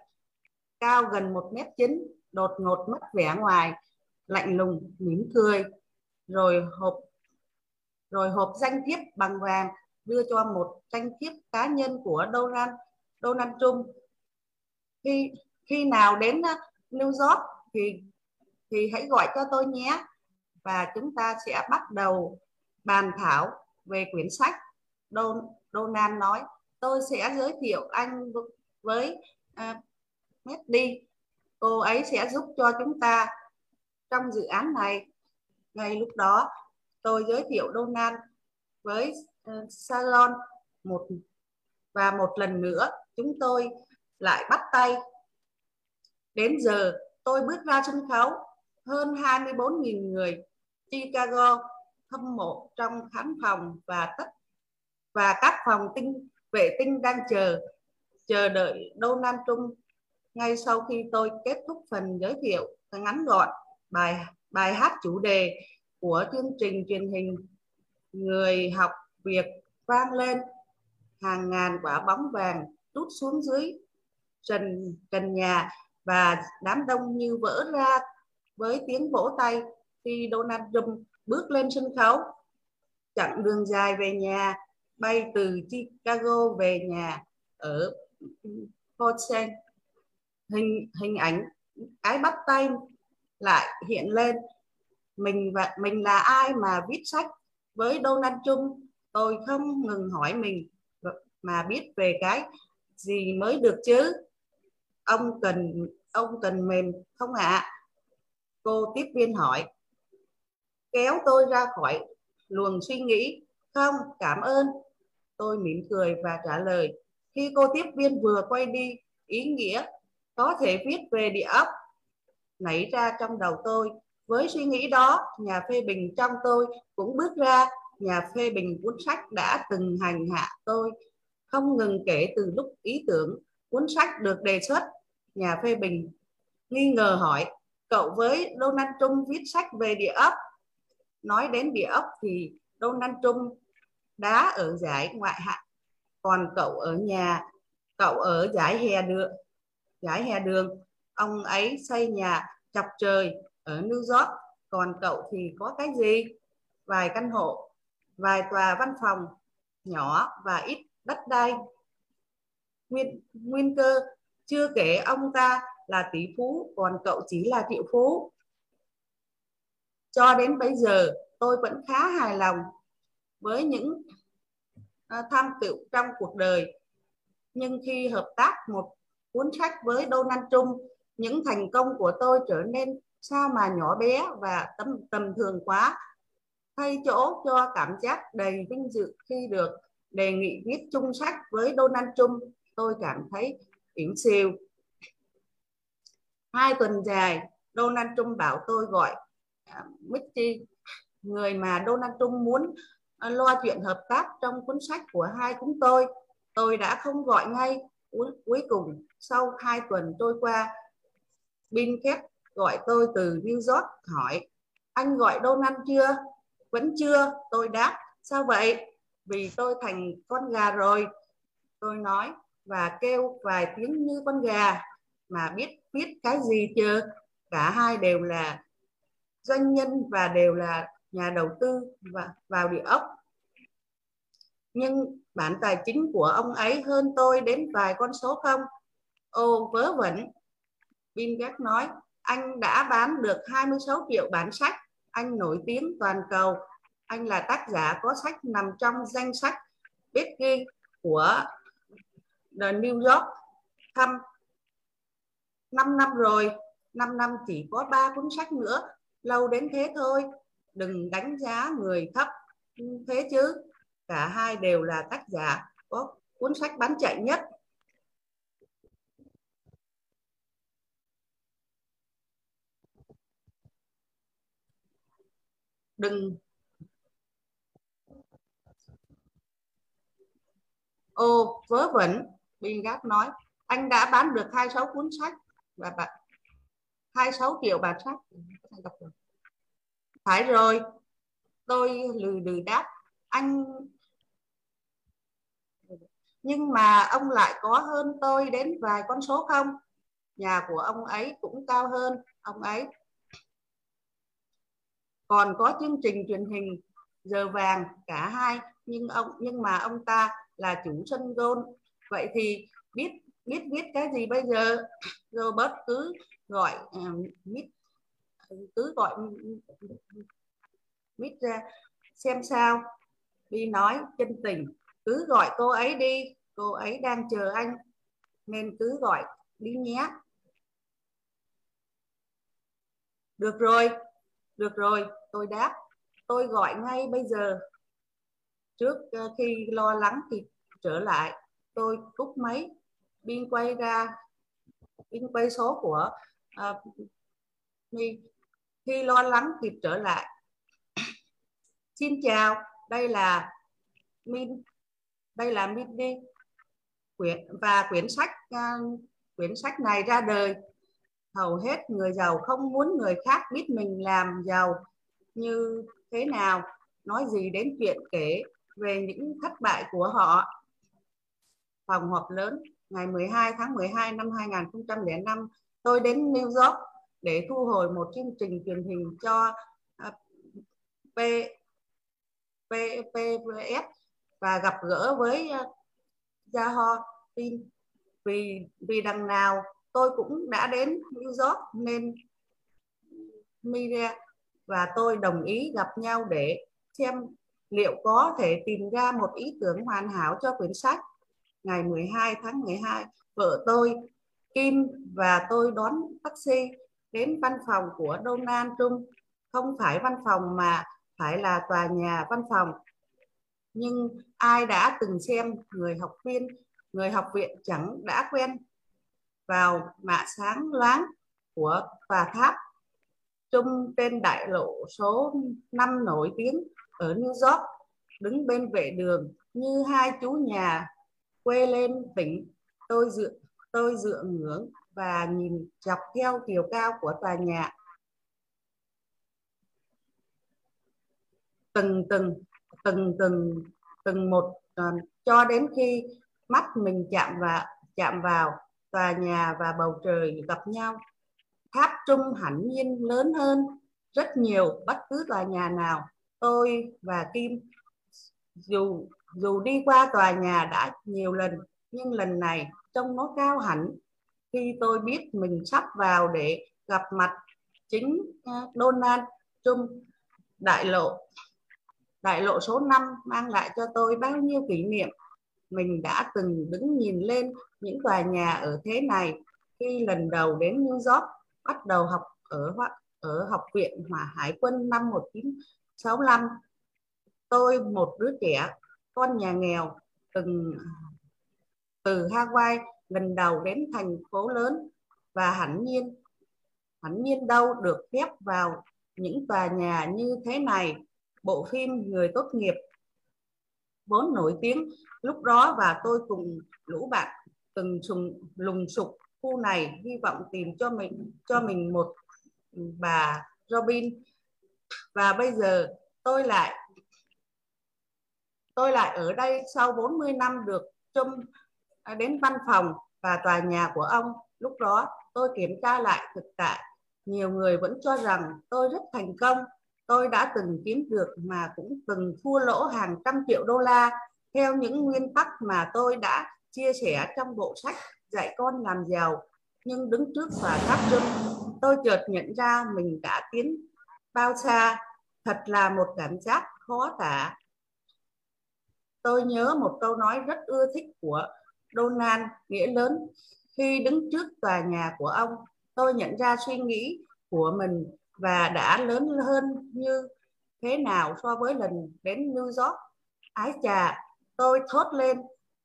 [SPEAKER 7] cao gần một mét chín đột ngột mất vẻ ngoài lạnh lùng mỉm cười. Rồi hộp rồi hộp danh thiếp bằng vàng đưa cho một danh thiếp cá nhân của Donald Donald Trump. Khi khi nào đến ờ, New York thì thì hãy gọi cho tôi nhé. Và chúng ta sẽ bắt đầu bàn thảo về quyển sách Don, Donald nói. Tôi sẽ giới thiệu anh với à, uh, Maddie cô ấy sẽ giúp cho chúng ta trong dự án này. Ngay lúc đó tôi giới thiệu Donald với uh, Salon một và một lần nữa chúng tôi lại bắt tay. Đến giờ tôi bước ra sân khấu, hơn 24.000 người, Chicago, hâm mộ trong khán phòng và tất, và các phòng tinh, vệ tinh đang chờ chờ đợi Donald Trump. Ngay sau khi tôi kết thúc phần giới thiệu ngắn gọn bài bài hát chủ đề của chương trình truyền hình người học việc vang lên. Hàng ngàn quả bóng vàng rút xuống dưới trần trần nhà và đám đông như vỡ ra với tiếng vỗ tay khi Donald Trump bước lên sân khấu. Chặng đường dài về nhà, bay từ Chicago về nhà ở Port Hình hình ảnh cái bắt tay lại hiện lên. Mình và mình là ai mà viết sách với Donald Trump? Tôi không ngừng hỏi mình mà biết về cái gì mới được chứ. Ông cần ông cần mềm không ạ? À? Cô tiếp viên hỏi. Kéo tôi ra khỏi luồng suy nghĩ. Không, cảm ơn. Tôi mỉm cười và trả lời. Khi cô tiếp viên vừa quay đi, ý nghĩa có thể viết về địa ốc nảy ra trong đầu tôi. Với suy nghĩ đó, nhà phê bình trong tôi cũng bước ra. Nhà phê bình cuốn sách đã từng hành hạ tôi, không ngừng kể từ lúc ý tưởng cuốn sách được đề xuất. Nhà phê bình. Nghi ngờ hỏi, cậu với Donald Trump viết sách về địa ốc? Nói đến địa ốc thì Donald Trump đá ở giải ngoại hạng. Còn cậu ở nhà, cậu ở giải hè đường giải hè đường. Ông ấy xây nhà chọc trời ở New York. Còn cậu thì có cái gì? Vài căn hộ, vài tòa văn phòng nhỏ và ít đất đai. Nguyên nguyên cơ chưa kể ông ta là tỷ phú còn cậu chỉ là triệu phú. Cho đến bây giờ tôi vẫn khá hài lòng với những à, tham tựu trong cuộc đời. Nhưng khi hợp tác một cuốn sách với Donald Trump những thành công của tôi trở nên sao mà nhỏ bé và tầm, tầm thường quá thay chỗ cho cảm giác đầy vinh dự khi được đề nghị viết chung sách với Donald Trump tôi cảm thấy yểm siêu. Hai tuần dài, Donald Trump bảo tôi gọi à, Mitty người mà Donald Trump muốn uh, lo chuyện hợp tác trong cuốn sách của hai chúng tôi tôi đã không gọi ngay. Cuối cùng sau hai tuần trôi qua Bin Kép gọi tôi từ New York hỏi anh gọi Donald chưa? Vẫn chưa tôi đáp. Sao vậy? Vì tôi thành con gà rồi. Tôi nói và kêu vài tiếng như con gà. Mà biết biết cái gì chưa? Cả hai đều là doanh nhân và đều là nhà đầu tư và vào địa ốc. Nhưng bản tài chính của ông ấy hơn tôi đến vài con số không? Ô, vớ vẩn. Bill Gates nói, anh đã bán được 26 triệu bản sách. Anh nổi tiếng toàn cầu. Anh là tác giả có sách nằm trong danh sách Becky của The New York, thăm. 5 năm rồi 5 năm chỉ có 3 cuốn sách nữa. Lâu đến thế thôi, đừng đánh giá người thấp. Thế chứ, cả hai đều là tác giả có cuốn sách bán chạy nhất. Đừng. Ô, vớ vẩn. Bingard nói, anh đã bán được 26 cuốn sách và bạn 26 triệu bản sách. Ừ, Phải rồi, tôi lừ lừ đáp, anh, nhưng mà ông lại có hơn tôi đến vài con số không? Nhà của ông ấy cũng cao hơn ông ấy. Còn có chương trình truyền hình giờ vàng cả hai, nhưng ông, nhưng mà ông ta là chủ sân gôn vậy thì biết biết viết cái gì bây giờ? Robert cứ gọi à, uh, mít cứ gọi mít ra xem sao. Đi nói chân tình. Cứ gọi cô ấy đi cô ấy đang chờ anh nên cứ gọi đi nhé. Được rồi được rồi tôi đáp. Tôi gọi ngay bây giờ. Trước ờ, khi lo lắng thì trở lại tôi cúp máy pin quay ra pin quay số của uh, khi lo lắng kịp trở lại. Xin chào đây là min đây là Mindy. Quyển và quyển sách uh, quyển sách này ra đời. Hầu hết người giàu không muốn người khác biết mình làm giàu như thế nào nói gì đến chuyện kể về những thất bại của họ phòng họp lớn ngày 12 tháng 12 năm 2005 tôi đến New York để thu hồi một chương trình truyền hình cho à, P, P, PPS và gặp gỡ với à, Yahoo tin vì vì đằng nào tôi cũng đã đến New York nên media và tôi đồng ý gặp nhau để xem liệu có thể tìm ra một ý tưởng hoàn hảo cho quyển sách. Ngày 12 tháng 12, vợ tôi Kim và tôi đón taxi đến văn phòng của Donald Trump. Không phải văn phòng mà phải là tòa nhà văn phòng. Nhưng ai đã từng xem người học viên, người học viện chẳng đã quen vào mạ sáng loáng của tòa tháp trung trên đại lộ số 5 nổi tiếng ở New York đứng bên vệ đường như hai chú nhà quê lên tỉnh tôi dựa tôi dựa ngưỡng và nhìn dọc theo chiều cao của tòa nhà. Từng từng từng từng từng một uh, cho đến khi mắt mình chạm vào chạm vào tòa nhà và bầu trời gặp nhau. Tháp trung hẳn nhiên lớn hơn rất nhiều bất cứ tòa nhà nào tôi và kim dù dù đi qua tòa nhà đã nhiều lần, nhưng lần này trông nó cao hẳn. Khi tôi biết mình sắp vào để gặp mặt chính ờ, Donald Trump, đại lộ đại lộ số 5 mang lại cho tôi bao nhiêu kỷ niệm. Mình đã từng đứng nhìn lên những tòa nhà ở thế này khi lần đầu đến New York, bắt đầu học ở ở học viện Hỏa Hải quân năm 1965 tôi, một đứa trẻ con nhà nghèo từng à, từ Hawaii lần đầu đến thành phố lớn và hẳn nhiên hẳn nhiên đâu được phép vào những tòa nhà như thế này. Bộ phim người tốt nghiệp vốn nổi tiếng. Lúc đó và tôi cùng lũ bạn từng sùng lùng sục khu này, hy vọng tìm cho mình cho mình một ừ, bà Robin. Và bây giờ tôi lại tôi lại ở đây sau 40 năm được chung à, đến văn phòng và tòa nhà của ông. Lúc đó, tôi kiểm tra lại thực tại. Nhiều người vẫn cho rằng tôi rất thành công. Tôi đã từng kiếm được mà cũng từng thua lỗ hàng trăm triệu đô la. Theo những nguyên tắc mà tôi đã chia sẻ trong bộ sách dạy con làm giàu, nhưng đứng trước tòa tháp rung tôi chợt nhận ra mình đã tiến bao xa. Thật là một cảm giác khó tả tôi nhớ một câu nói rất ưa thích của Donald, nghĩa lớn. Khi đứng trước tòa nhà của ông, tôi nhận ra suy nghĩ của mình và đã lớn hơn như thế nào so với lần đến New York. Ái chà, tôi thốt lên.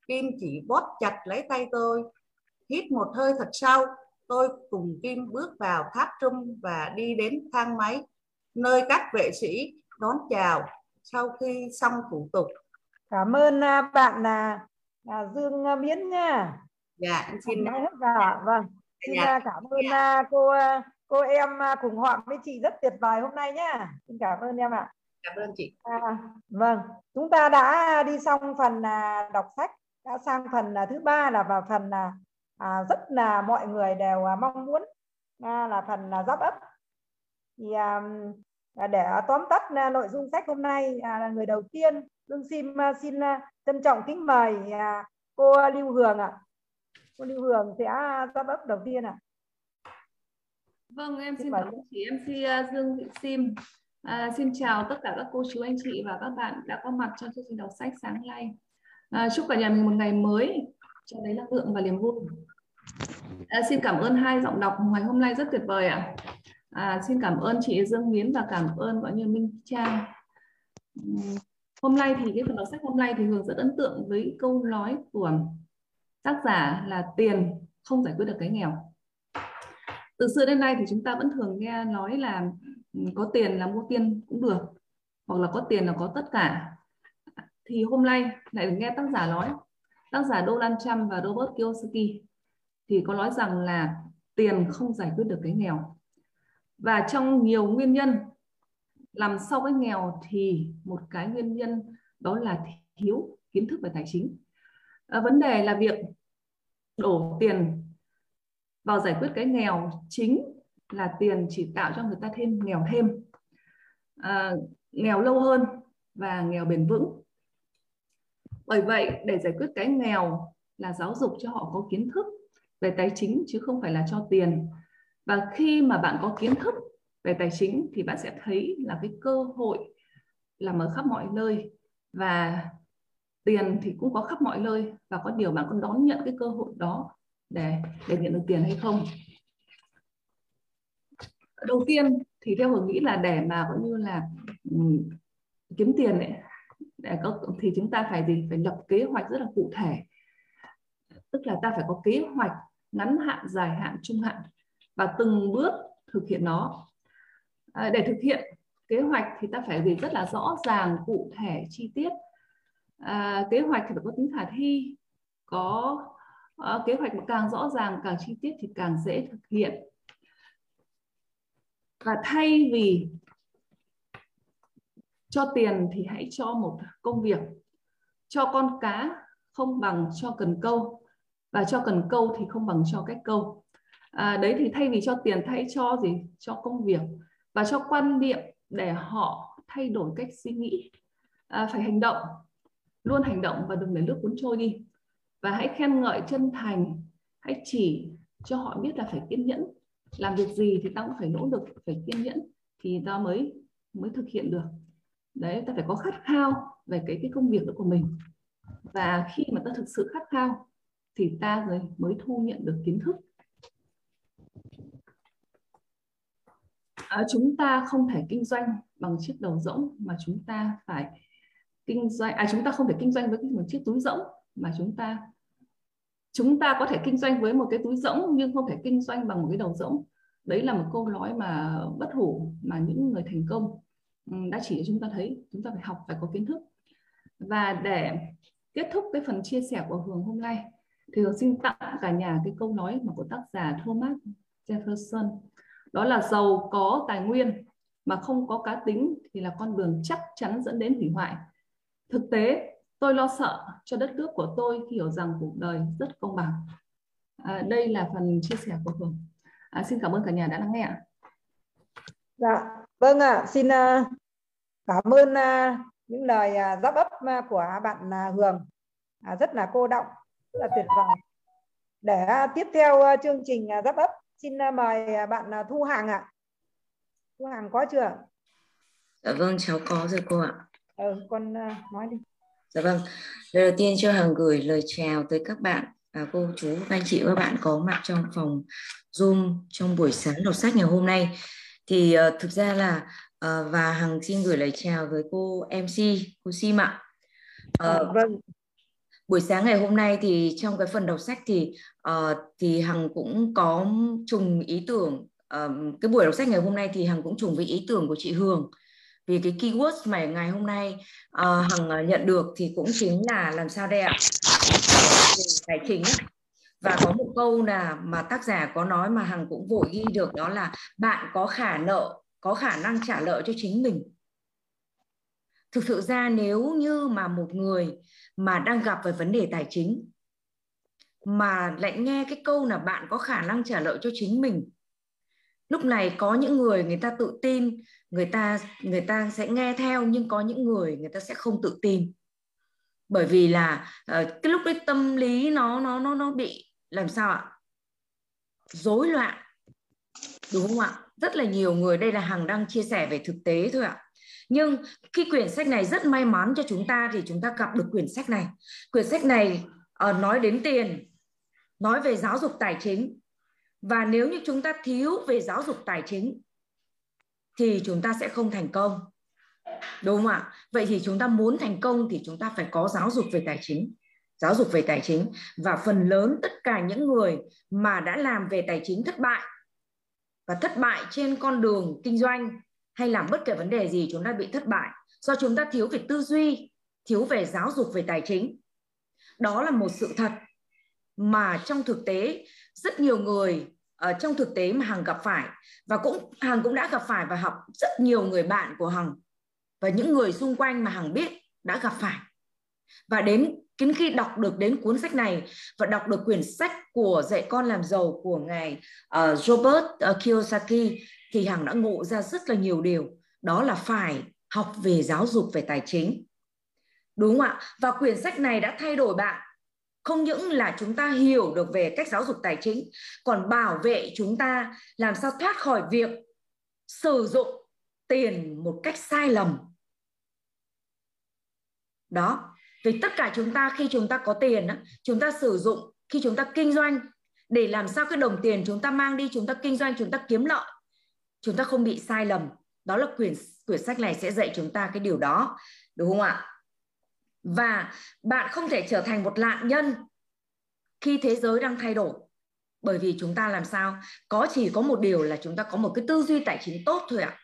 [SPEAKER 7] Kim chỉ bóp chặt lấy tay tôi, hít một hơi thật sâu. Tôi cùng Kim bước vào tháp trung và đi đến thang máy, nơi các vệ sĩ đón chào sau khi xong thủ tục
[SPEAKER 1] cảm ơn à, bạn là, là Dương Miến nha.
[SPEAKER 7] Dạ em xin
[SPEAKER 1] dạ vâng. Xin dạ. cảm ơn dạ. cô cô em cùng họ với chị rất tuyệt vời hôm nay nhá xin cảm ơn em ạ.
[SPEAKER 7] Cảm ơn chị.
[SPEAKER 1] À, vâng. Chúng ta đã đi xong phần à, đọc sách đã sang phần à, thứ ba là vào phần là à, rất là mọi người đều à, mong muốn. À, là phần là giáp ấp. Thì à, để tóm tắt à, nội dung sách hôm nay à, là người đầu tiên đương xin xin trân trọng kính mời à, cô Lưu Hường ạ à. cô Lưu Hường sẽ giáp ấp đầu tiên ạ à.
[SPEAKER 8] Vâng, em xin cảm ơn chị MC Dương Thị Sim. À, xin chào tất cả các cô chú anh chị và các bạn đã có mặt trong chương trình đọc sách sáng nay. À, chúc cả nhà mình một ngày mới cho đấy năng lượng và niềm vui. À, xin cảm ơn hai giọng đọc ngày hôm nay rất tuyệt vời ạ. À à, xin cảm ơn chị Dương Miến và cảm ơn gọi như Minh Trang. Hôm nay thì cái phần đọc sách hôm nay thì Hường rất ấn tượng với câu nói của tác giả là tiền không giải quyết được cái nghèo. Từ xưa đến nay thì chúng ta vẫn thường nghe nói là có tiền là mua tiền cũng được hoặc là có tiền là có tất cả thì hôm nay lại nghe tác giả nói tác giả Donald Trump và Robert Kiyosaki thì có nói rằng là tiền không giải quyết được cái nghèo và trong nhiều nguyên nhân làm sau cái nghèo thì một cái nguyên nhân đó là thiếu kiến thức về tài chính. À, vấn đề là việc đổ tiền vào giải quyết cái nghèo chính là tiền chỉ tạo cho người ta thêm nghèo thêm. À, nghèo lâu hơn và nghèo bền vững. Bởi vậy để giải quyết cái nghèo là giáo dục cho họ có kiến thức về tài chính chứ không phải là cho tiền và khi mà bạn có kiến thức về tài chính thì bạn sẽ thấy là cái cơ hội là ở khắp mọi nơi. Và tiền thì cũng có khắp mọi nơi và có điều bạn có đón nhận cái cơ hội đó để để nhận được tiền hay không. Đầu tiên thì theo hướng nghĩ là để mà cũng như là um, kiếm tiền ấy, để có thì chúng ta phải gì? Phải lập kế hoạch rất là cụ thể. Tức là ta phải có kế hoạch ngắn hạn dài hạn trung hạn và từng bước thực hiện nó. À, để thực hiện kế hoạch thì ta phải gì rất là rõ ràng cụ thể chi tiết. À, kế hoạch thì phải có tính khả thi có uh, kế hoạch càng rõ ràng càng chi tiết thì càng dễ thực hiện. Và thay vì cho tiền thì hãy cho một công việc. Cho con cá không bằng cho cần câu và cho cần câu thì không bằng cho cách câu à, đấy thì thay vì cho tiền thay cho gì? Cho công việc và cho quan niệm để họ thay đổi cách suy nghĩ. À, phải hành động luôn hành động và đừng để nước cuốn trôi đi. Và hãy khen ngợi chân thành hãy chỉ cho họ biết là phải kiên nhẫn. Làm việc gì thì ta cũng phải nỗ lực phải kiên nhẫn thì ta mới mới thực hiện được. Đấy ta phải có khát khao về cái cái công việc đó của mình. Và khi mà ta thực sự khát khao thì ta mới mới thu nhận được kiến thức. À, chúng ta không thể kinh doanh bằng chiếc đầu rỗng mà chúng ta phải kinh doanh à chúng ta không thể kinh doanh với một chiếc túi rỗng mà chúng ta chúng ta có thể kinh doanh với một cái túi rỗng nhưng không thể kinh doanh bằng một cái đầu rỗng. Đấy là một câu nói mà bất hủ mà những người thành công đã chỉ cho chúng ta thấy. Chúng ta phải học phải có kiến thức. Và để kết thúc cái phần chia sẻ của Hường hôm nay thì Hường xin tặng cả nhà cái câu nói mà của tác giả Thomas Jefferson đó là giàu có tài nguyên mà không có cá tính thì là con đường chắc chắn dẫn đến hủy hoại. Thực tế tôi lo sợ cho đất nước của tôi khi hiểu rằng cuộc đời rất công bằng. À, đây là phần chia sẻ của Hường. À, xin cảm ơn cả nhà đã lắng nghe ạ.
[SPEAKER 1] Dạ vâng ạ. À, xin uh, cảm ơn uh, những lời uh, giáp ấp uh, của bạn uh, Hường. Uh, rất là cô động rất là tuyệt vời. Để uh, tiếp theo uh, chương trình uh, giáp ấp xin uh, mời uh, bạn uh, Thu Hằng ạ à. Thu Hằng có chưa
[SPEAKER 9] dạ vâng cháu có rồi cô ạ
[SPEAKER 1] ừ, con nói đi
[SPEAKER 9] dạ vâng lời đầu tiên cho Hằng gửi lời chào tới các bạn à, cô chú anh chị và các bạn có mặt trong phòng Zoom trong buổi sáng đọc sách ngày hôm nay thì uh, thực ra là uh, và Hằng xin gửi lời chào với cô MC cô Sim ạ. Uh, vâng. Buổi sáng ngày hôm nay thì trong cái phần đọc sách thì uh, thì Hằng cũng có trùng ý tưởng uh, cái buổi đọc sách ngày hôm nay thì Hằng cũng trùng với ý tưởng của chị Hường. Vì cái keyword mà ngày hôm nay uh, Hằng nhận được thì cũng chính là làm sao đây ạ? Tài chính. Và có một câu là mà tác giả có nói mà hằng cũng vội ghi được đó là bạn có khả nợ có khả năng trả nợ cho chính mình. Thực sự ra nếu như mà một người mà đang gặp về vấn đề tài chính. Mà lại nghe cái câu là bạn có khả năng trả lợi cho chính mình. Lúc này có những người người ta tự tin người ta người ta sẽ nghe theo nhưng có những người người ta sẽ không tự tin. Bởi vì là uh, cái lúc đấy tâm lý nó nó nó nó bị làm sao ạ? Rối loạn. Đúng không ạ? Rất là nhiều người đây là hằng đang chia sẻ về thực tế thôi ạ nhưng khi quyển sách này rất may mắn cho chúng ta thì chúng ta gặp được quyển sách này. Quyển sách này uh, nói đến tiền nói về giáo dục tài chính. Và nếu như chúng ta thiếu về giáo dục tài chính thì chúng ta sẽ không thành công. Đúng không ạ? Vậy thì chúng ta muốn thành công thì chúng ta phải có giáo dục về tài chính giáo dục về tài chính. Và phần lớn tất cả những người mà đã làm về tài chính thất bại và thất bại trên con đường kinh doanh hay làm bất kể vấn đề gì chúng ta bị thất bại do chúng ta thiếu về tư duy thiếu về giáo dục về tài chính. Đó là một sự thật mà trong thực tế rất nhiều người ở trong thực tế mà hằng gặp phải và cũng hằng cũng đã gặp phải và học rất nhiều người bạn của hằng và những người xung quanh mà hằng biết đã gặp phải. Và đến Đến khi đọc được đến cuốn sách này và đọc được quyển sách của dạy con làm giàu của ngài uh, Robert uh, Kiyosaki thì Hằng đã ngộ ra rất là nhiều điều. Đó là phải học về giáo dục về tài chính. Đúng không ạ? Và quyển sách này đã thay đổi bạn. Không những là chúng ta hiểu được về cách giáo dục tài chính, còn bảo vệ chúng ta làm sao thoát khỏi việc sử dụng tiền một cách sai lầm. Đó, vì tất cả chúng ta khi chúng ta có tiền chúng ta sử dụng khi chúng ta kinh doanh để làm sao cái đồng tiền chúng ta mang đi chúng ta kinh doanh chúng ta kiếm lợi chúng ta không bị sai lầm. Đó là quyển quyển sách này sẽ dạy chúng ta cái điều đó, đúng không ạ? Và bạn không thể trở thành một nạn nhân khi thế giới đang thay đổi. Bởi vì chúng ta làm sao? Có chỉ có một điều là chúng ta có một cái tư duy tài chính tốt thôi ạ.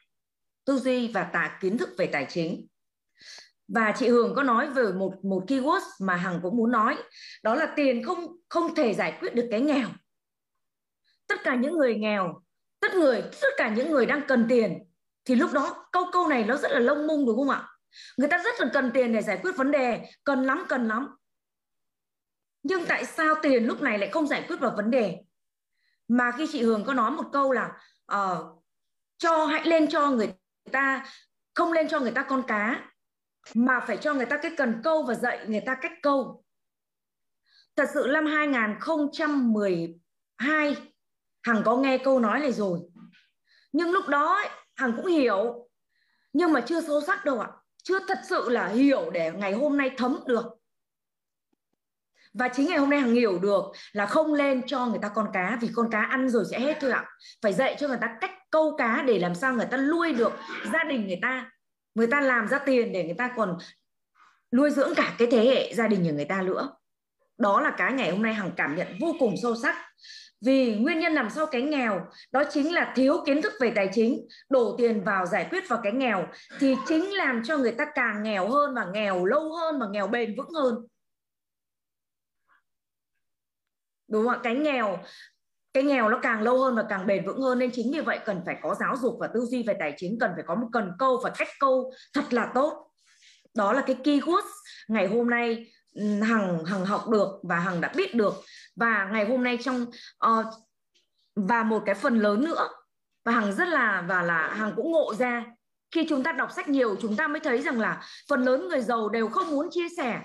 [SPEAKER 9] Tư duy và tạ kiến thức về tài chính. Và chị Hường có nói về một một keyword mà Hằng cũng muốn nói. Đó là tiền không không thể giải quyết được cái nghèo. Tất cả những người nghèo tất người tất cả những người đang cần tiền thì lúc đó câu câu này nó rất là lông mung đúng không ạ? Người ta rất là cần tiền để giải quyết vấn đề cần lắm cần lắm. Nhưng tại sao tiền lúc này lại không giải quyết được vấn đề? Mà khi chị Hường có nói một câu là uh, cho hãy lên cho người ta không lên cho người ta con cá mà phải cho người ta cái cần câu và dạy người ta cách câu. Thật sự năm 2012 Hằng có nghe câu nói này rồi. Nhưng lúc đó ấy, Hằng cũng hiểu nhưng mà chưa sâu sắc đâu ạ. Chưa thật sự là hiểu để ngày hôm nay thấm được. Và chính ngày hôm nay Hằng hiểu được là không lên cho người ta con cá vì con cá ăn rồi sẽ hết thôi ạ. Phải dạy cho người ta cách câu cá để làm sao người ta nuôi được gia đình người ta. Người ta làm ra tiền để người ta còn nuôi dưỡng cả cái thế hệ gia đình của người ta nữa. Đó là cái ngày hôm nay hằng cảm nhận vô cùng sâu sắc vì nguyên nhân nằm sau cái nghèo, đó chính là thiếu kiến thức về tài chính, đổ tiền vào giải quyết vào cái nghèo, thì chính làm cho người ta càng nghèo hơn và nghèo lâu hơn và nghèo bền vững hơn. Đúng không ạ? Cái nghèo cái nghèo nó càng lâu hơn và càng bền vững hơn, nên chính vì vậy cần phải có giáo dục và tư duy về tài chính, cần phải có một cần câu và cách câu thật là tốt. Đó là cái keyword ngày hôm nay hằng hằng học được và hằng đã biết được. Và ngày hôm nay trong uh, và một cái phần lớn nữa và hằng rất là và là hằng cũng ngộ ra. Khi chúng ta đọc sách nhiều chúng ta mới thấy rằng là phần lớn người giàu đều không muốn chia sẻ.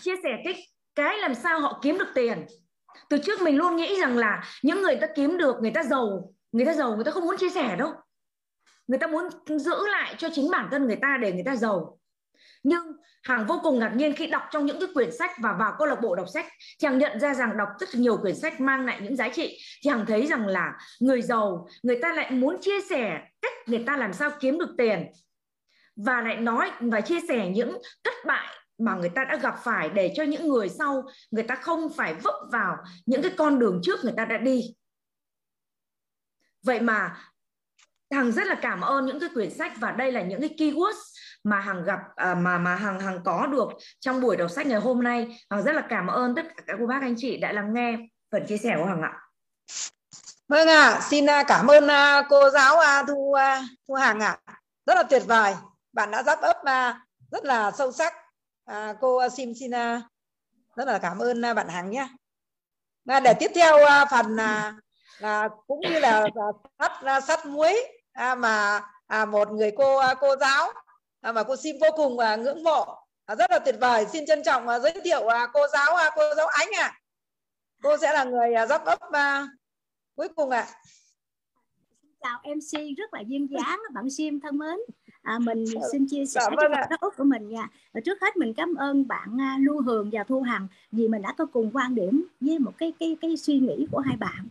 [SPEAKER 9] Chia sẻ cái cái làm sao họ kiếm được tiền. Từ trước mình luôn nghĩ rằng là những người ta kiếm được người ta giàu người ta giàu người ta không muốn chia sẻ đâu. Người ta muốn giữ lại cho chính bản thân người ta để người ta giàu nhưng hàng vô cùng ngạc nhiên khi đọc trong những cái quyển sách và vào câu lạc bộ đọc sách, thì hàng nhận ra rằng đọc rất nhiều quyển sách mang lại những giá trị. Thì hàng thấy rằng là người giàu, người ta lại muốn chia sẻ cách người ta làm sao kiếm được tiền và lại nói và chia sẻ những thất bại mà người ta đã gặp phải để cho những người sau người ta không phải vấp vào những cái con đường trước người ta đã đi. Vậy mà hằng rất là cảm ơn những cái quyển sách và đây là những cái keywords mà hằng gặp à, mà mà hằng hằng có được trong buổi đọc sách ngày hôm nay. Hằng rất là cảm ơn tất cả các cô bác anh chị đã lắng nghe phần chia sẻ của hằng ạ.
[SPEAKER 1] Vâng ạ à, xin cảm ơn à, cô giáo à, thu à, thu hằng ạ. À. rất là tuyệt vời. Bạn đã giáp ấp rất là sâu sắc. À, cô sim xin rất là cảm ơn bạn hằng nhé. Để tiếp theo phần là cũng như là sắt sắt muối mà à, một người cô cô giáo À, mà cô Sim vô cùng à, ngưỡng mộ. À, rất là tuyệt vời. Xin trân trọng giới thiệu cô giáo cô giáo Ánh ạ. Cô sẽ là người giáp ấp cuối cùng ạ.
[SPEAKER 10] Xin chào MC rất là duyên dáng bạn Sim thân mến. À, mình xin chia sẻ dạ, vâng đất úc của mình nha. Và trước hết mình cảm ơn bạn Lưu Hường và Thu Hằng vì mình đã có cùng quan điểm với một cái cái cái suy nghĩ của hai bạn.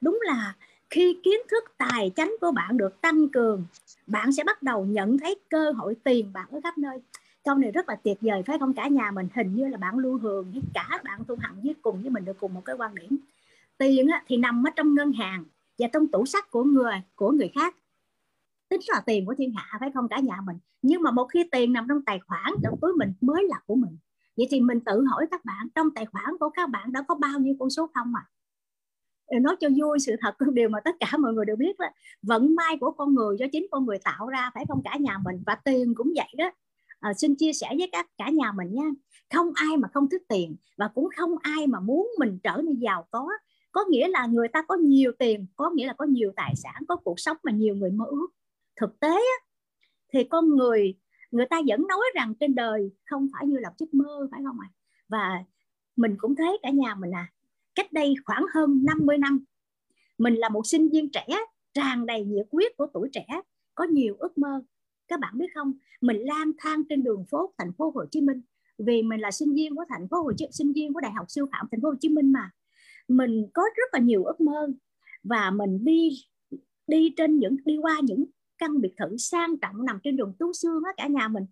[SPEAKER 10] Đúng là khi kiến thức tài chánh của bạn được tăng cường bạn sẽ bắt đầu nhận thấy cơ hội tiền bạc ở khắp nơi. Câu này rất là tuyệt vời phải không? Cả nhà mình hình như là bạn lưu hường với cả bạn thu hằng với cùng với mình được cùng một cái quan điểm. Tiền á, thì nằm ở trong ngân hàng và trong tủ sách của người của người khác. Tính là tiền của thiên hạ phải không? Cả nhà mình. Nhưng mà một khi tiền nằm trong tài khoản trong túi mình mới là của mình. Vậy thì mình tự hỏi các bạn trong tài khoản của các bạn đã có bao nhiêu con số không à? Nói cho vui sự thật điều mà tất cả mọi người đều biết đó vận may của con người do chính con người tạo ra phải không? Cả nhà mình và tiền cũng vậy đó. À, xin chia sẻ với các cả nhà mình nha. Không ai mà không thích tiền và cũng không ai mà muốn mình trở nên giàu có. Có nghĩa là người ta có nhiều tiền có nghĩa là có nhiều tài sản có cuộc sống mà nhiều người mơ ước. Thực tế á, thì con người người ta vẫn nói rằng trên đời không phải như là giấc mơ phải không ạ? À? và mình cũng thấy cả nhà mình à cách đây khoảng hơn 50 năm, mình là một sinh viên trẻ, tràn đầy nhiệt huyết của tuổi trẻ, có nhiều ước mơ. Các bạn biết không, mình lang thang trên đường phố thành phố Hồ Chí Minh. Vì mình là sinh viên của thành phố Hồ Chí, sinh viên của đại học sư phạm thành phố Hồ Chí Minh mà. Mình có rất là nhiều ước mơ và mình đi đi trên những, đi qua những căn biệt thự sang trọng nằm trên đường Tú Sương á cả nhà mình.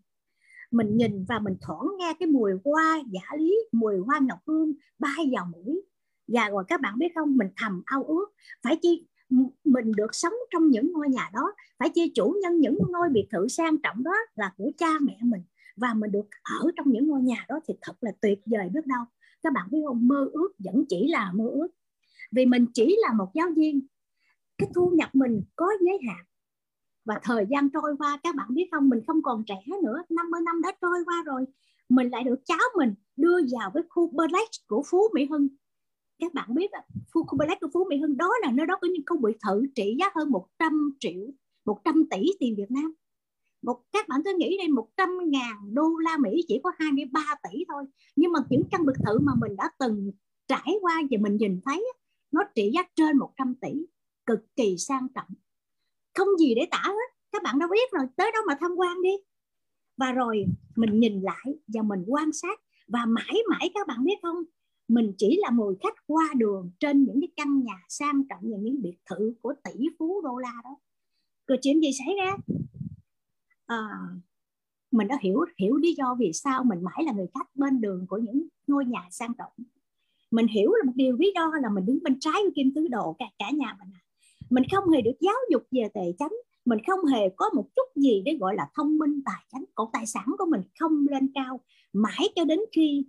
[SPEAKER 10] Mình nhìn và mình thoảng nghe cái mùi hoa giả lý, mùi hoa ngọc hương, bay vào mũi. Dạ, và rồi các bạn biết không, mình thầm ao ước phải chi mình được sống trong những ngôi nhà đó, phải chi chủ nhân những ngôi biệt thự sang trọng đó là của cha mẹ mình. Và mình được ở trong những ngôi nhà đó thì thật là tuyệt vời, biết đâu. Các bạn biết không, mơ ước vẫn chỉ là mơ ước. Vì mình chỉ là một giáo viên, cái thu nhập mình có giới hạn. Và thời gian trôi qua, các bạn biết không, mình không còn trẻ nữa 50 năm đã trôi qua rồi. Mình lại được cháu mình đưa vào cái khu Black của Phú Mỹ Hưng các bạn biết khu khu Black của Phú Mỹ Hưng đó là nơi đó có những khu biệt thự trị giá hơn 100 triệu 100 tỷ tiền Việt Nam. Một, các bạn cứ nghĩ đây 100 ngàn đô la Mỹ chỉ có 23 tỷ thôi. Nhưng mà những căn biệt thự mà mình đã từng trải qua và mình nhìn thấy nó trị giá trên 100 tỷ, cực kỳ sang trọng. Không gì để tả hết, các bạn đã biết rồi, tới đó mà tham quan đi. Và rồi mình nhìn lại và mình quan sát. Và mãi mãi các bạn biết không mình chỉ là một khách qua đường trên những cái căn nhà sang trọng và những biệt thự của tỷ phú đô la đó. Rồi chuyện gì xảy ra? À, mình đã hiểu hiểu lý do vì sao mình mãi là người khách bên đường của những ngôi nhà sang trọng. Mình hiểu là một điều lý do là mình đứng bên trái của kim tứ độ cả cả nhà mình à. mình không hề được giáo dục về tề chánh mình không hề có một chút gì để gọi là thông minh tài chánh. Còn tài sản của mình không lên cao mãi cho đến khi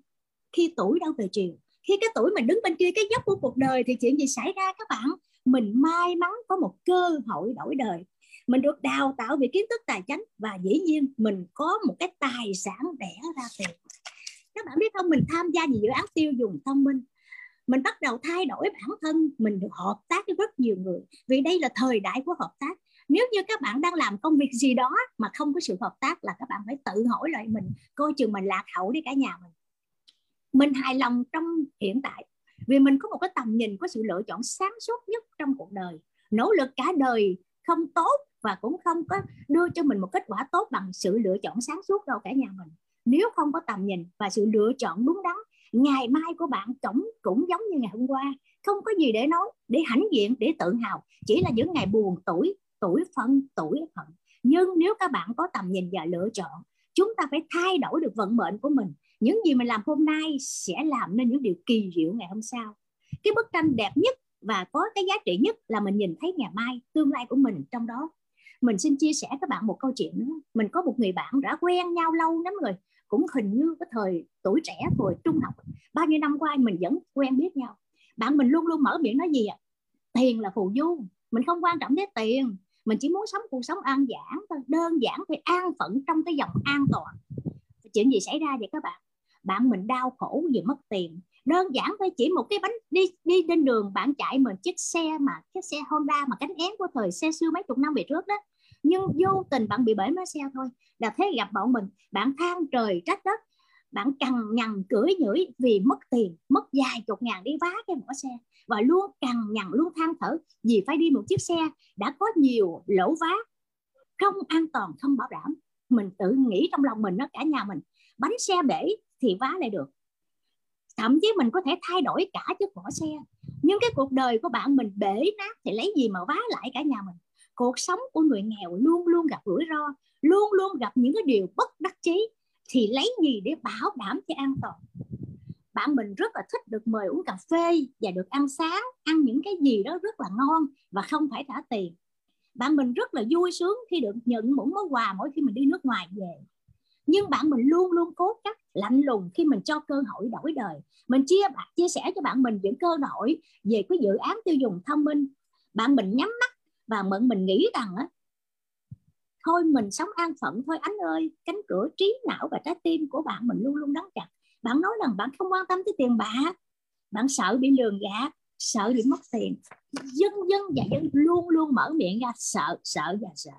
[SPEAKER 10] khi tuổi đâu về chiều khi cái tuổi mình đứng bên kia, cái dốc của cuộc đời thì chuyện gì xảy ra các bạn? Mình may mắn có một cơ hội đổi đời. Mình được đào tạo về kiến thức tài chính và dĩ nhiên mình có một cái tài sản đẻ ra tiền. Các bạn biết không, mình tham gia vào dự án tiêu dùng thông minh. Mình bắt đầu thay đổi bản thân, mình được hợp tác với rất nhiều người. Vì đây là thời đại của hợp tác. Nếu như các bạn đang làm công việc gì đó mà không có sự hợp tác là các bạn phải tự hỏi lại mình, coi chừng mình lạc hậu đi cả nhà mình mình hài lòng trong hiện tại. Vì mình có một cái tầm nhìn, có sự lựa chọn sáng suốt nhất trong cuộc đời. Nỗ lực cả đời không tốt và cũng không có đưa cho mình một kết quả tốt bằng sự lựa chọn sáng suốt đâu cả nhà mình. Nếu không có tầm nhìn và sự lựa chọn đúng đắn, ngày mai của bạn cũng cũng giống như ngày hôm qua. Không có gì để nói, để hãnh diện, để tự hào. Chỉ là những ngày buồn, tuổi tuổi phân tuổi phận nhưng nếu các bạn có tầm nhìn và lựa chọn, chúng ta phải thay đổi được vận mệnh của mình những gì mình làm hôm nay sẽ làm nên những điều kỳ diệu ngày hôm sau. Cái bức tranh đẹp nhất và có cái giá trị nhất là mình nhìn thấy ngày mai, tương lai của mình trong đó. Mình xin chia sẻ các bạn một câu chuyện nữa. Mình có một người bạn đã quen nhau lâu lắm rồi, cũng hình như cái thời tuổi trẻ rồi trung học. Bao nhiêu năm qua mình vẫn quen biết nhau. Bạn mình luôn luôn mở miệng nói gì ạ? Tiền là phù du. Mình không quan trọng đến tiền. Mình chỉ muốn sống cuộc sống an giản thôi. Đơn giản phải an phận trong cái dòng an toàn. Chuyện gì xảy ra vậy các bạn? Bạn mình đau khổ vì mất tiền. Đơn giản thôi, chỉ một cái bánh đi đi trên đường, bạn chạy mình chiếc xe mà, chiếc xe Honda mà cánh én của thời xe xưa mấy chục năm về trước đó. Nhưng vô tình bạn bị bể máy xe thôi. Là thế gặp bọn mình, bạn than trời trách đất, bạn cằn nhằn cưỡi nhửi vì mất tiền, mất vài chục ngàn đi vá cái mỏ xe. Và luôn cằn nhằn, luôn than thở vì phải đi một chiếc xe đã có nhiều lỗ vá, không an toàn, không bảo đảm. Mình tự nghĩ trong lòng mình nó cả nhà mình, bánh xe bể thì vá lại được. Thậm chí mình có thể thay đổi cả chiếc vỏ xe. Nhưng cái cuộc đời của bạn mình bể nát thì lấy gì mà vá lại cả nhà mình? Cuộc sống của người nghèo luôn luôn gặp rủi ro, luôn luôn gặp những cái điều bất đắc chí thì lấy gì để bảo đảm cho an toàn? Bạn mình rất là thích được mời uống cà phê và được ăn sáng, ăn những cái gì đó rất là ngon và không phải trả tiền. Bạn mình rất là vui sướng khi được nhận một món quà mỗi khi mình đi nước ngoài về nhưng bạn mình luôn luôn cố chắc lạnh lùng khi mình cho cơ hội đổi đời. Mình chia chia sẻ cho bạn mình những cơ hội về cái dự án tiêu dùng thông minh. Bạn mình nhắm mắt và mượn mình nghĩ rằng á, thôi mình sống an phận thôi anh ơi. Cánh cửa trí não và trái tim của bạn mình luôn luôn đóng chặt. Bạn nói rằng bạn không quan tâm tới tiền bạc. Bạn sợ bị lường gạt, sợ bị mất tiền. Dân dân và dân luôn luôn mở miệng ra sợ sợ và sợ.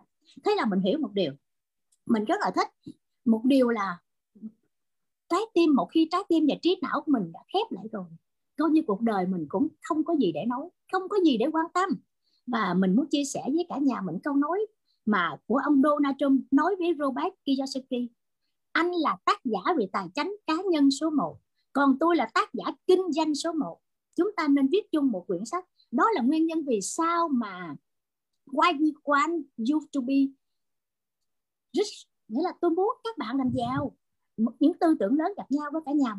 [SPEAKER 10] Thế là mình hiểu một điều. Mình rất là thích một điều là trái tim, một khi trái tim và trí não của mình đã khép lại rồi, coi như cuộc đời mình cũng không có gì để nói, không có gì để quan tâm. Và mình muốn chia sẻ với cả nhà mình câu nói mà của ông Donald Trump nói với Robert Kiyosaki. Anh là tác giả về tài chính cá nhân số 1 còn tôi là tác giả kinh doanh số 1 chúng ta nên viết chung một quyển sách. Đó là nguyên nhân vì sao mà why we want you to be rich nghĩa là tôi muốn các bạn làm giàu. Những tư tưởng lớn gặp nhau với cả nhà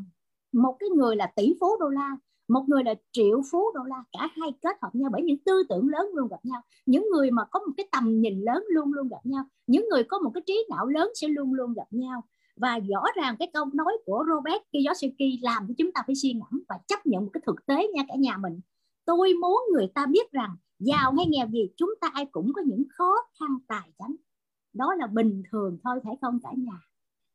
[SPEAKER 10] một cái người là tỷ phú đô la, một người là triệu phú đô la, cả hai kết hợp nhau bởi những tư tưởng lớn luôn gặp nhau. Những người mà có một cái tầm nhìn lớn luôn luôn gặp nhau, những người có một cái trí não lớn sẽ luôn luôn gặp nhau. Và rõ ràng cái câu nói của Robert Kiyosaki làm cho chúng ta phải suy ngẫm và chấp nhận một cái thực tế nha cả nhà mình. Tôi muốn người ta biết rằng giàu hay nghèo gì, chúng ta ai cũng có những khó khăn tài chính đó là bình thường thôi, phải không cả nhà?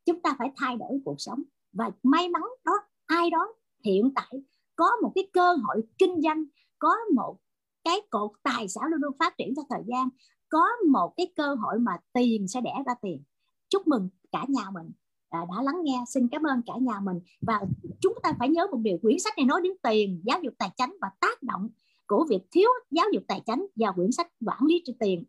[SPEAKER 10] Chúng ta phải thay đổi cuộc sống. Và may mắn đó, ai đó hiện tại có một cái cơ hội kinh doanh, có một cái cột tài sản luôn luôn phát triển theo thời gian, có một cái cơ hội mà tiền sẽ đẻ ra tiền. Chúc mừng cả nhà mình. À, đã lắng nghe. Xin cảm ơn cả nhà mình. Và chúng ta phải nhớ một điều, quyển sách này nói đến tiền, giáo dục tài chính và tác động của việc thiếu giáo dục tài chính và quyển sách quản lý trên tiền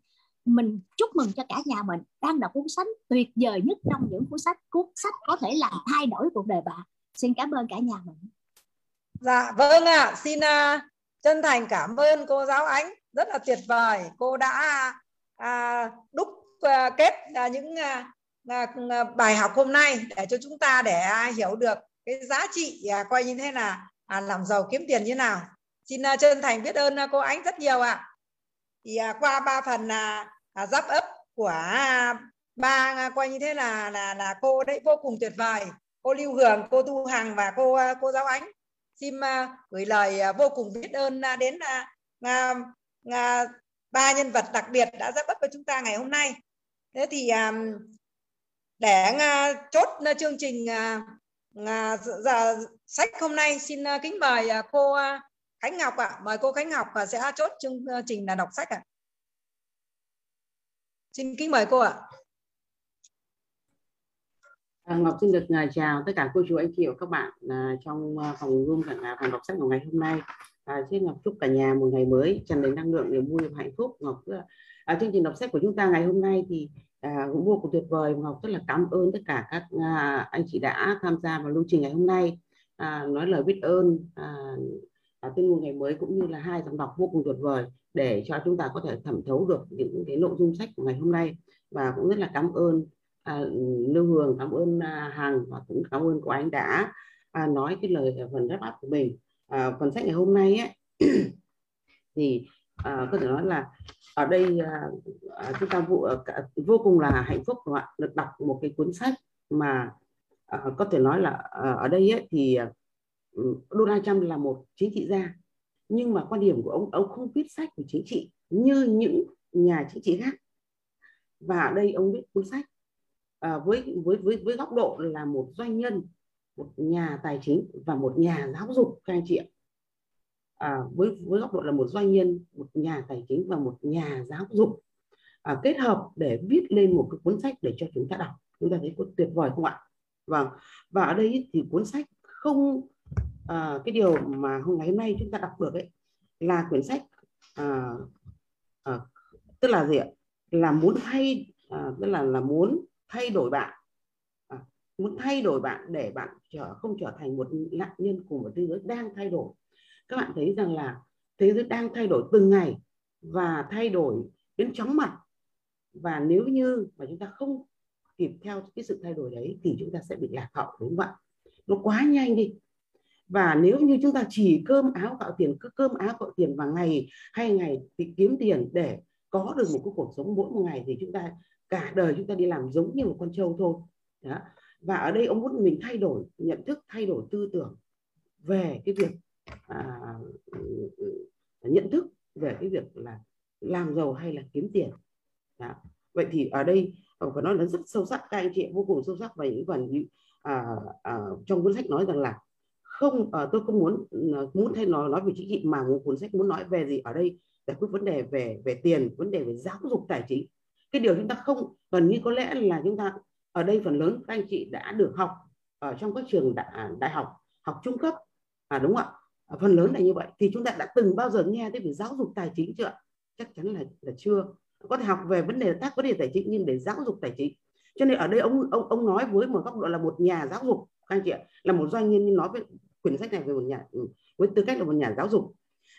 [SPEAKER 10] mình chúc mừng cho cả nhà mình. Đang đọc cuốn sách tuyệt vời nhất trong những cuốn sách cuốn sách có thể làm thay đổi cuộc đời bạn. Xin cảm ơn cả nhà mình.
[SPEAKER 1] Dạ vâng ạ. À. xin uh, chân thành cảm ơn cô giáo ánh. Rất là tuyệt vời. Cô đã uh, đúc uh, kết uh, những uh, uh, bài học hôm nay để cho chúng ta để uh, hiểu được cái giá trị uh, coi như thế là à, làm giàu kiếm tiền như nào. Xin uh, chân thành biết ơn uh, cô ánh rất nhiều ạ. À. thì qua ba phần uh, à, giáp ấp của à, ba quay coi như thế là là là cô đấy vô cùng tuyệt vời cô lưu hường cô thu hằng và cô à, cô giáo ánh xin gửi lời vô cùng biết ơn đến ba nhân vật đặc biệt đã giáp ấp với chúng ta ngày hôm nay thế thì để chốt chương trình giờ sách hôm nay xin kính mời cô Khánh Ngọc ạ à. mời cô Khánh Ngọc và sẽ chốt chương trình là đọc sách ạ à xin kính mời cô ạ.
[SPEAKER 4] À, Ngọc xin được à, chào tất cả cô chú anh chị và các bạn à, trong à, phòng room cả à, phòng đọc sách của ngày hôm nay. À, xin Ngọc chúc cả nhà một ngày mới tràn đầy năng lượng niềm vui và hạnh phúc. Ngọc à, chương trình đọc sách của chúng ta ngày hôm nay thì à, cũng vô cùng tuyệt vời. Ngọc rất là cảm ơn tất cả các à, anh chị đã tham gia vào lưu trình ngày hôm nay. À, nói lời biết ơn à, à, tên nguồn ngày mới cũng như là hai giọng đọc vô cùng tuyệt vời để cho chúng ta có thể thẩm thấu được những cái nội dung sách của ngày hôm nay. Và cũng rất là cảm ơn à, Lưu Hường cảm ơn à, Hằng và cũng cảm ơn của anh đã à, nói cái lời phần wrap up của mình. À, phần sách ngày hôm nay ấy, thì à, có thể nói là ở đây à, à chúng ta vô, à, vô cùng là hạnh phúc các được đọc một cái cuốn sách mà à, có thể nói là à, ở đây ấy, thì à, Donald Trump là một chính trị gia nhưng mà quan điểm của ông ông không viết sách về chính trị như những nhà chính trị khác. Và ở đây ông viết cuốn sách à, với với với với góc độ là một doanh nhân một nhà tài chính và một nhà giáo dục các anh chị ạ. À, với với góc độ là một doanh nhân một nhà tài chính và một nhà giáo dục. À, kết hợp để viết lên một cái cuốn sách để cho chúng ta đọc. Chúng ta thấy có tuyệt vời không ạ? Vâng và ở đây thì cuốn sách không uh, cái điều mà hôm ngày hôm nay chúng ta đọc được ấy là quyển sách uh, uh, tức là gì ạ? Là muốn thay uh, tức là là muốn thay đổi bạn. Uh, muốn thay đổi bạn để bạn trở không trở thành một nạn nhân của một thế giới đang thay đổi. Các bạn thấy rằng là thế giới đang thay đổi từng ngày và thay đổi đến chóng mặt. Và nếu như mà chúng ta không kịp theo cái sự thay đổi đấy thì chúng ta sẽ bị lạc hậu đúng không ạ? Nó quá nhanh đi và nếu như chúng ta chỉ cơm áo gạo tiền cứ cơm áo gạo tiền và ngày hay ngày thì kiếm tiền để có được một cái cuộc sống mỗi một ngày thì chúng ta cả đời chúng ta đi làm giống như một con trâu thôi đó. và ở đây ông muốn mình thay đổi nhận thức thay đổi tư tưởng về cái việc à, nhận thức về cái việc là làm giàu hay là kiếm tiền đó. vậy thì ở đây ông phải nói là rất sâu sắc các anh chị vô cùng sâu sắc và những phần à, à, trong cuốn sách nói rằng là không uh, tôi không muốn uh, muốn thay nói nói về chính trị mà một cuốn sách muốn nói về gì? Ở đây giải quyết vấn đề về về tiền vấn đề về giáo dục tài chính. Cái điều chúng ta không gần như có lẽ là chúng ta ở đây phần lớn các anh chị đã được học ở trong các trường đại, đại học học trung cấp. À đúng không ạ? À, phần lớn là như vậy. Thì chúng ta đã từng bao giờ nghe tới về giáo dục tài chính chưa chắc chắn là là chưa. Có thể học về vấn đề các vấn đề tài chính nhưng để giáo dục tài chính. Cho nên ở đây ông ông ông nói với một góc độ là một nhà giáo dục các anh chị ạ là một doanh nhân nói với quyển sách này về một nhà ừ, với tư cách là một nhà giáo dục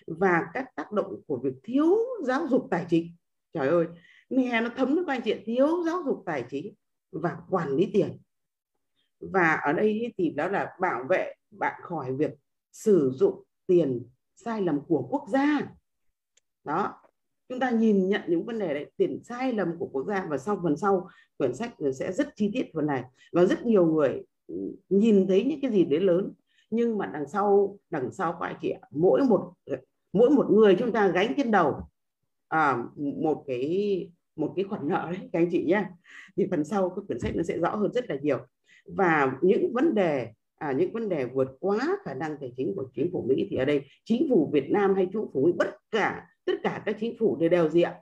[SPEAKER 4] và các tác động của việc thiếu giáo dục tài chính. Trời ơi, nghe nó thấm nước anh chị thiếu giáo dục tài chính và quản lý tiền. Và ở đây thì đó là bảo vệ bạn khỏi việc sử dụng tiền sai lầm của quốc gia. Đó, chúng ta nhìn nhận những vấn đề đấy, tiền sai lầm của quốc gia và sau phần sau quyển sách sẽ rất chi tiết phần này. Và rất nhiều người ừ, nhìn thấy những cái gì đấy lớn nhưng mà đằng sau đằng sau các anh chị mỗi một mỗi một người chúng ta gánh trên đầu à, một cái một cái khoản nợ đấy các anh chị nhé thì phần sau cái quyển sách nó sẽ rõ hơn rất là nhiều. Và những vấn đề à, những vấn đề vượt quá khả năng tài chính của chính phủ Mỹ thì ở đây chính phủ Việt Nam hay chính phủ Mỹ bất cả tất cả các chính phủ đều đều gì ạ?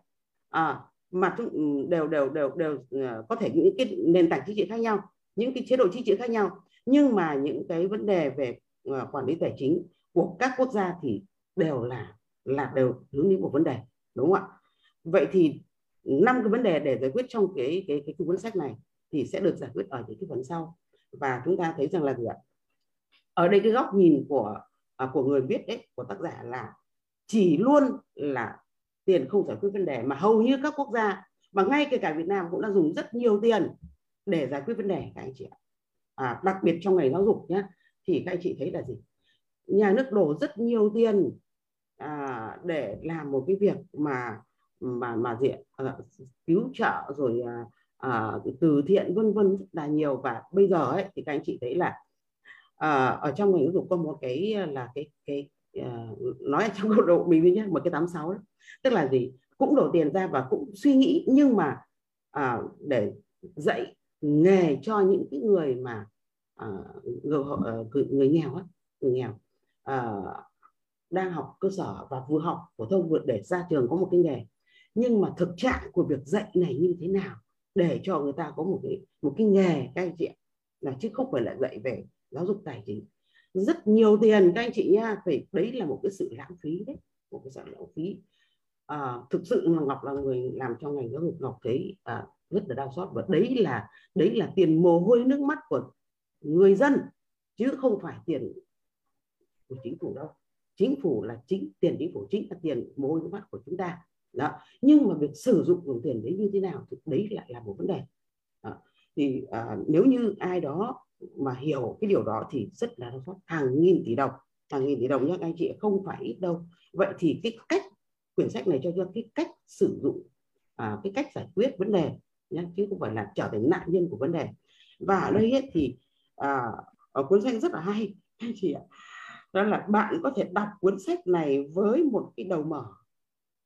[SPEAKER 4] À, mà đều đều đều đều đều có thể những cái nền tảng chính trị khác nhau những cái chế độ chính trị khác nhau nhưng mà những cái vấn đề về ờ, quản lý tài chính của các quốc gia thì đều là là đều hướng đến một vấn đề đúng không ạ? Vậy thì năm cái vấn đề để giải quyết trong cái cái cái, cuốn sách này thì sẽ được giải quyết ở những cái phần sau. Và chúng ta thấy rằng là gì ạ? Ở đây cái góc nhìn của à, của người viết đấy của tác giả là chỉ luôn là tiền không giải quyết vấn đề mà hầu như các quốc gia mà ngay kể cả Việt Nam cũng đã dùng rất nhiều tiền để giải quyết vấn đề các anh chị ạ à, đặc biệt trong ngành giáo dục nhé thì các anh chị thấy là gì? Nhà nước đổ rất nhiều tiền à, để làm một cái việc mà mà mà diện à, cứu trợ rồi à, à, từ thiện vân vân rất là nhiều. Và bây giờ ấy thì các anh chị thấy là à, ở trong ngành giáo dục có một cái là cái cái à, nói trong góc độ mình nhé một cái 86 đấy tức là gì? Cũng đổ tiền ra và cũng suy nghĩ nhưng mà à, để dạy nghề cho những cái người mà uh, người, uh, người nghèo á người nghèo uh, đang học cơ sở và vừa học phổ thông vừa để ra trường có một cái nghề. Nhưng mà thực trạng của việc dạy này như thế nào để cho người ta có một cái một cái nghề các anh chị là chứ không phải là dạy về giáo dục tài chính. Rất nhiều tiền các anh chị nha phải đấy là một cái sự lãng phí đấy một cái sự lãng phí. À, thực sự là ngọc là người làm trong ngành giáo dục ngọc thấy à, rất là đau xót. Và đấy là đấy là tiền mồ hôi nước mắt của người dân chứ không phải tiền của chính phủ đâu. Chính phủ là chính tiền chính phủ chính là tiền mồ hôi nước mắt của chúng ta. Đó. Nhưng mà việc sử dụng nguồn tiền đấy như thế nào thì đấy lại là một vấn đề. Đó. thì à, nếu như ai đó mà hiểu cái điều đó thì rất là đau xót. Hàng nghìn tỷ đồng hàng nghìn tỷ đồng nhé anh chị không phải ít đâu. Vậy thì cái cách quyển sách này cho ra cái cách sử dụng à, cái cách giải quyết vấn đề nhé chứ không phải là trở thành nạn nhân của vấn đề. Và ở đây ấy, thì à, ở cuốn sách rất là hay. Anh chị ạ đó là bạn có thể đọc cuốn sách này với một cái đầu mở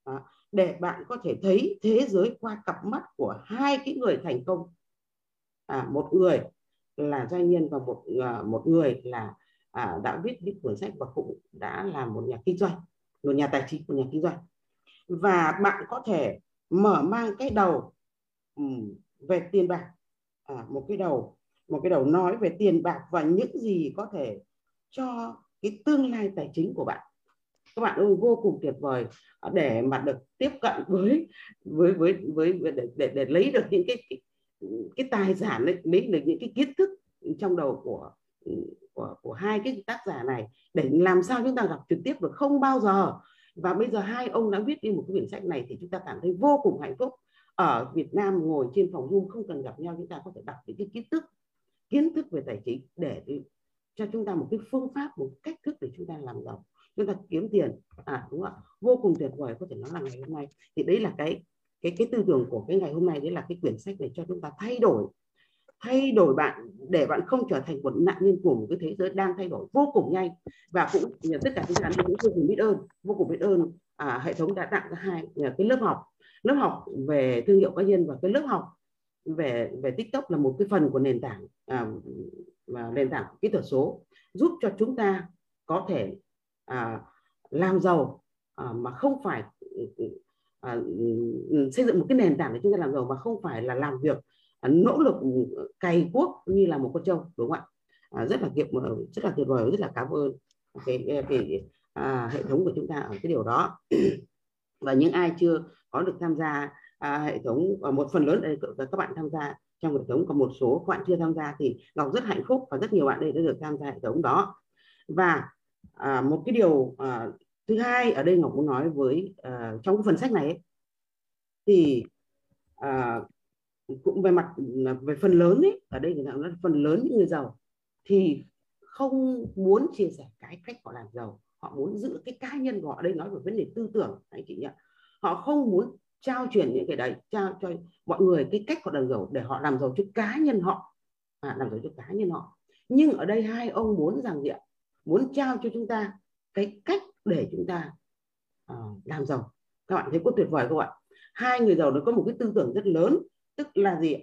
[SPEAKER 4] à, để bạn có thể thấy thế giới qua cặp mắt của hai cái người thành công. À, một người là doanh nhân và một à, một người là à, đã viết những cuốn sách và cũng đã là một nhà kinh doanh một nhà tài chính một nhà kinh doanh. Và bạn có thể mở mang cái đầu Ừ, về tiền bạc. À, một cái đầu một cái đầu nói về tiền bạc và những gì có thể cho cái tương lai tài chính của bạn. Các bạn ơi vô cùng tuyệt vời. À, để mà được tiếp cận với với với với để để, để lấy được những cái, cái cái tài sản đấy lấy được những cái kiến thức trong đầu của của của hai cái tác giả này để làm sao chúng ta gặp trực tiếp được không bao giờ. Và bây giờ hai ông đã viết đi một cái quyển sách này thì chúng ta cảm thấy vô cùng hạnh phúc ở Việt Nam ngồi trên phòng Zoom không cần gặp nhau chúng ta có thể đọc những cái kiến thức kiến thức về tài chính để cho chúng ta một cái phương pháp một cách thức để chúng ta làm giàu. Chúng ta kiếm tiền. À đúng không ạ. Vô cùng tuyệt vời có thể nói là ngày hôm nay. Thì đấy là cái cái cái tư tưởng của cái ngày hôm nay đấy là cái quyển sách này cho chúng ta thay đổi. Thay đổi bạn để bạn không trở thành một nạn nhân của một cái thế giới đang thay đổi vô cùng nhanh. Và cũng tất cả chúng ta cũng vô cùng biết ơn vô cùng biết ơn à, hệ thống đã tặng ra hai cái lớp học lớp học về thương hiệu cá nhân và cái lớp học về về tiktok là một cái phần của nền tảng à, và nền tảng kỹ thuật số giúp cho chúng ta có thể à, làm giàu à, mà không phải à, xây dựng một cái nền tảng để chúng ta làm giàu mà không phải là làm việc à, nỗ lực cày cuốc như là một con trâu đúng không ạ? À, rất là kiệm ờ, rất là tuyệt vời rất là cảm ơn cái, cái à, hệ thống của chúng ta ở cái điều đó. Và những ai chưa có được tham gia à, hệ thống và một phần lớn đây các bạn tham gia trong hệ thống còn một số các bạn chưa tham gia thì ngọc rất hạnh phúc và rất nhiều bạn đây đã được tham gia hệ thống đó. Và à, một cái điều à, thứ hai ở đây ngọc muốn nói với à, trong cái phần sách này ấy, thì à, cũng về mặt à, về phần lớn ấy ở đây là phần lớn những người giàu thì không muốn chia sẻ cái cách họ làm giàu họ muốn giữ cái cá nhân của họ. Ở đây nói về vấn đề tư tưởng anh chị nhỉ họ không muốn trao truyền những cái đấy trao cho mọi người cái cách họ làm giàu để họ làm giàu cho cá nhân họ. À, làm giàu cho cá nhân họ. Nhưng ở đây hai ông muốn rằng gì ạ? Muốn trao cho chúng ta cái cách để chúng ta uh, làm giàu. Các bạn thấy có tuyệt vời không ạ? Hai người giàu nó có một cái tư tưởng rất lớn tức là gì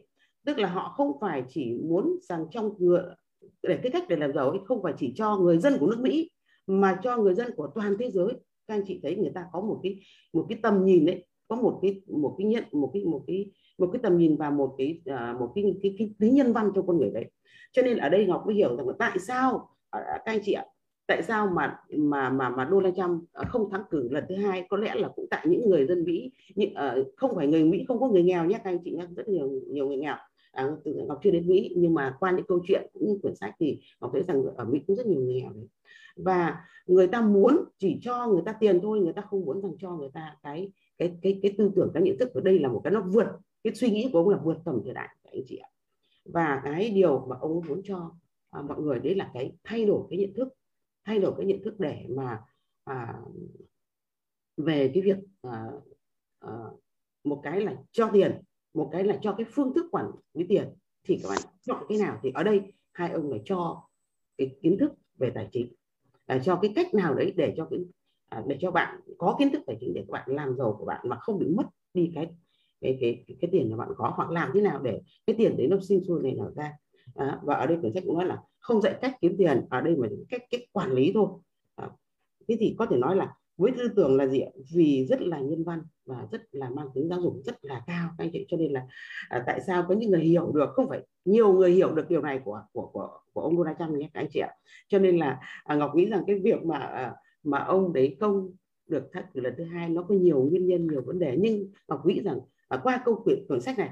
[SPEAKER 4] tức là họ không phải chỉ muốn rằng trong ngựa để cái cách để làm giàu ấy không phải chỉ cho người dân của nước Mỹ mà cho người dân của toàn thế giới các anh chị thấy người ta có một cái một cái tầm nhìn đấy có một cái một cái nhận một cái một cái một cái tầm nhìn và một cái uh, một cái cái, cái tính nhân văn cho con người đấy. Cho nên ở đây ngọc mới hiểu rằng là tại sao à, à, các anh chị ạ tại sao mà mà mà mà Donald Trump không thắng cử lần thứ hai có lẽ là cũng tại những người dân Mỹ những uh, không phải người Mỹ không có người nghèo nhé các anh chị nhé rất nhiều nhiều người nghèo. À, từ Ngọc chưa đến Mỹ nhưng mà qua những câu chuyện cũng như quyển sách thì Ngọc thấy rằng ở Mỹ cũng rất nhiều người nghèo đấy và người ta muốn chỉ cho người ta tiền thôi người ta không muốn rằng cho người ta cái cái cái cái tư tưởng cái nhận thức. Ở đây là một cái nó vượt cái suy nghĩ của ông là vượt tầm thời đại các anh chị ạ. Và cái điều mà ông muốn cho à, mọi người đấy là cái thay đổi cái nhận thức thay đổi cái nhận thức để mà à, về cái việc à, à, một cái là cho tiền một cái là cho cái phương thức quản lý tiền. Thì các bạn chọn cái nào thì ở đây hai ông này cho cái kiến thức về tài chính à, cho cái cách nào đấy để cho cái à, để cho bạn có kiến thức tài chính để các bạn làm giàu của bạn mà không bị mất đi cái cái cái cái, cái tiền mà bạn có hoặc làm thế nào để cái tiền đấy nó sinh sôi này nở ra. À, và ở đây quyển sách cũng nói là không dạy cách kiếm tiền ở đây mà cách cách quản lý thôi. À, thế thì có thể nói là với tư tưởng là gì vì rất là nhân văn và rất là mang tính giáo dục rất là cao. Anh chị cho nên là à, tại sao có những người hiểu được? Không phải nhiều người hiểu được điều này của của của của ông Donald Trump nhé các anh chị ạ. Cho nên là à, Ngọc nghĩ rằng cái việc mà à, mà ông đấy công được thắt cử lần thứ hai nó có nhiều nguyên nhân nhiều vấn đề. Nhưng Ngọc nghĩ rằng à, qua câu chuyện quyển sách này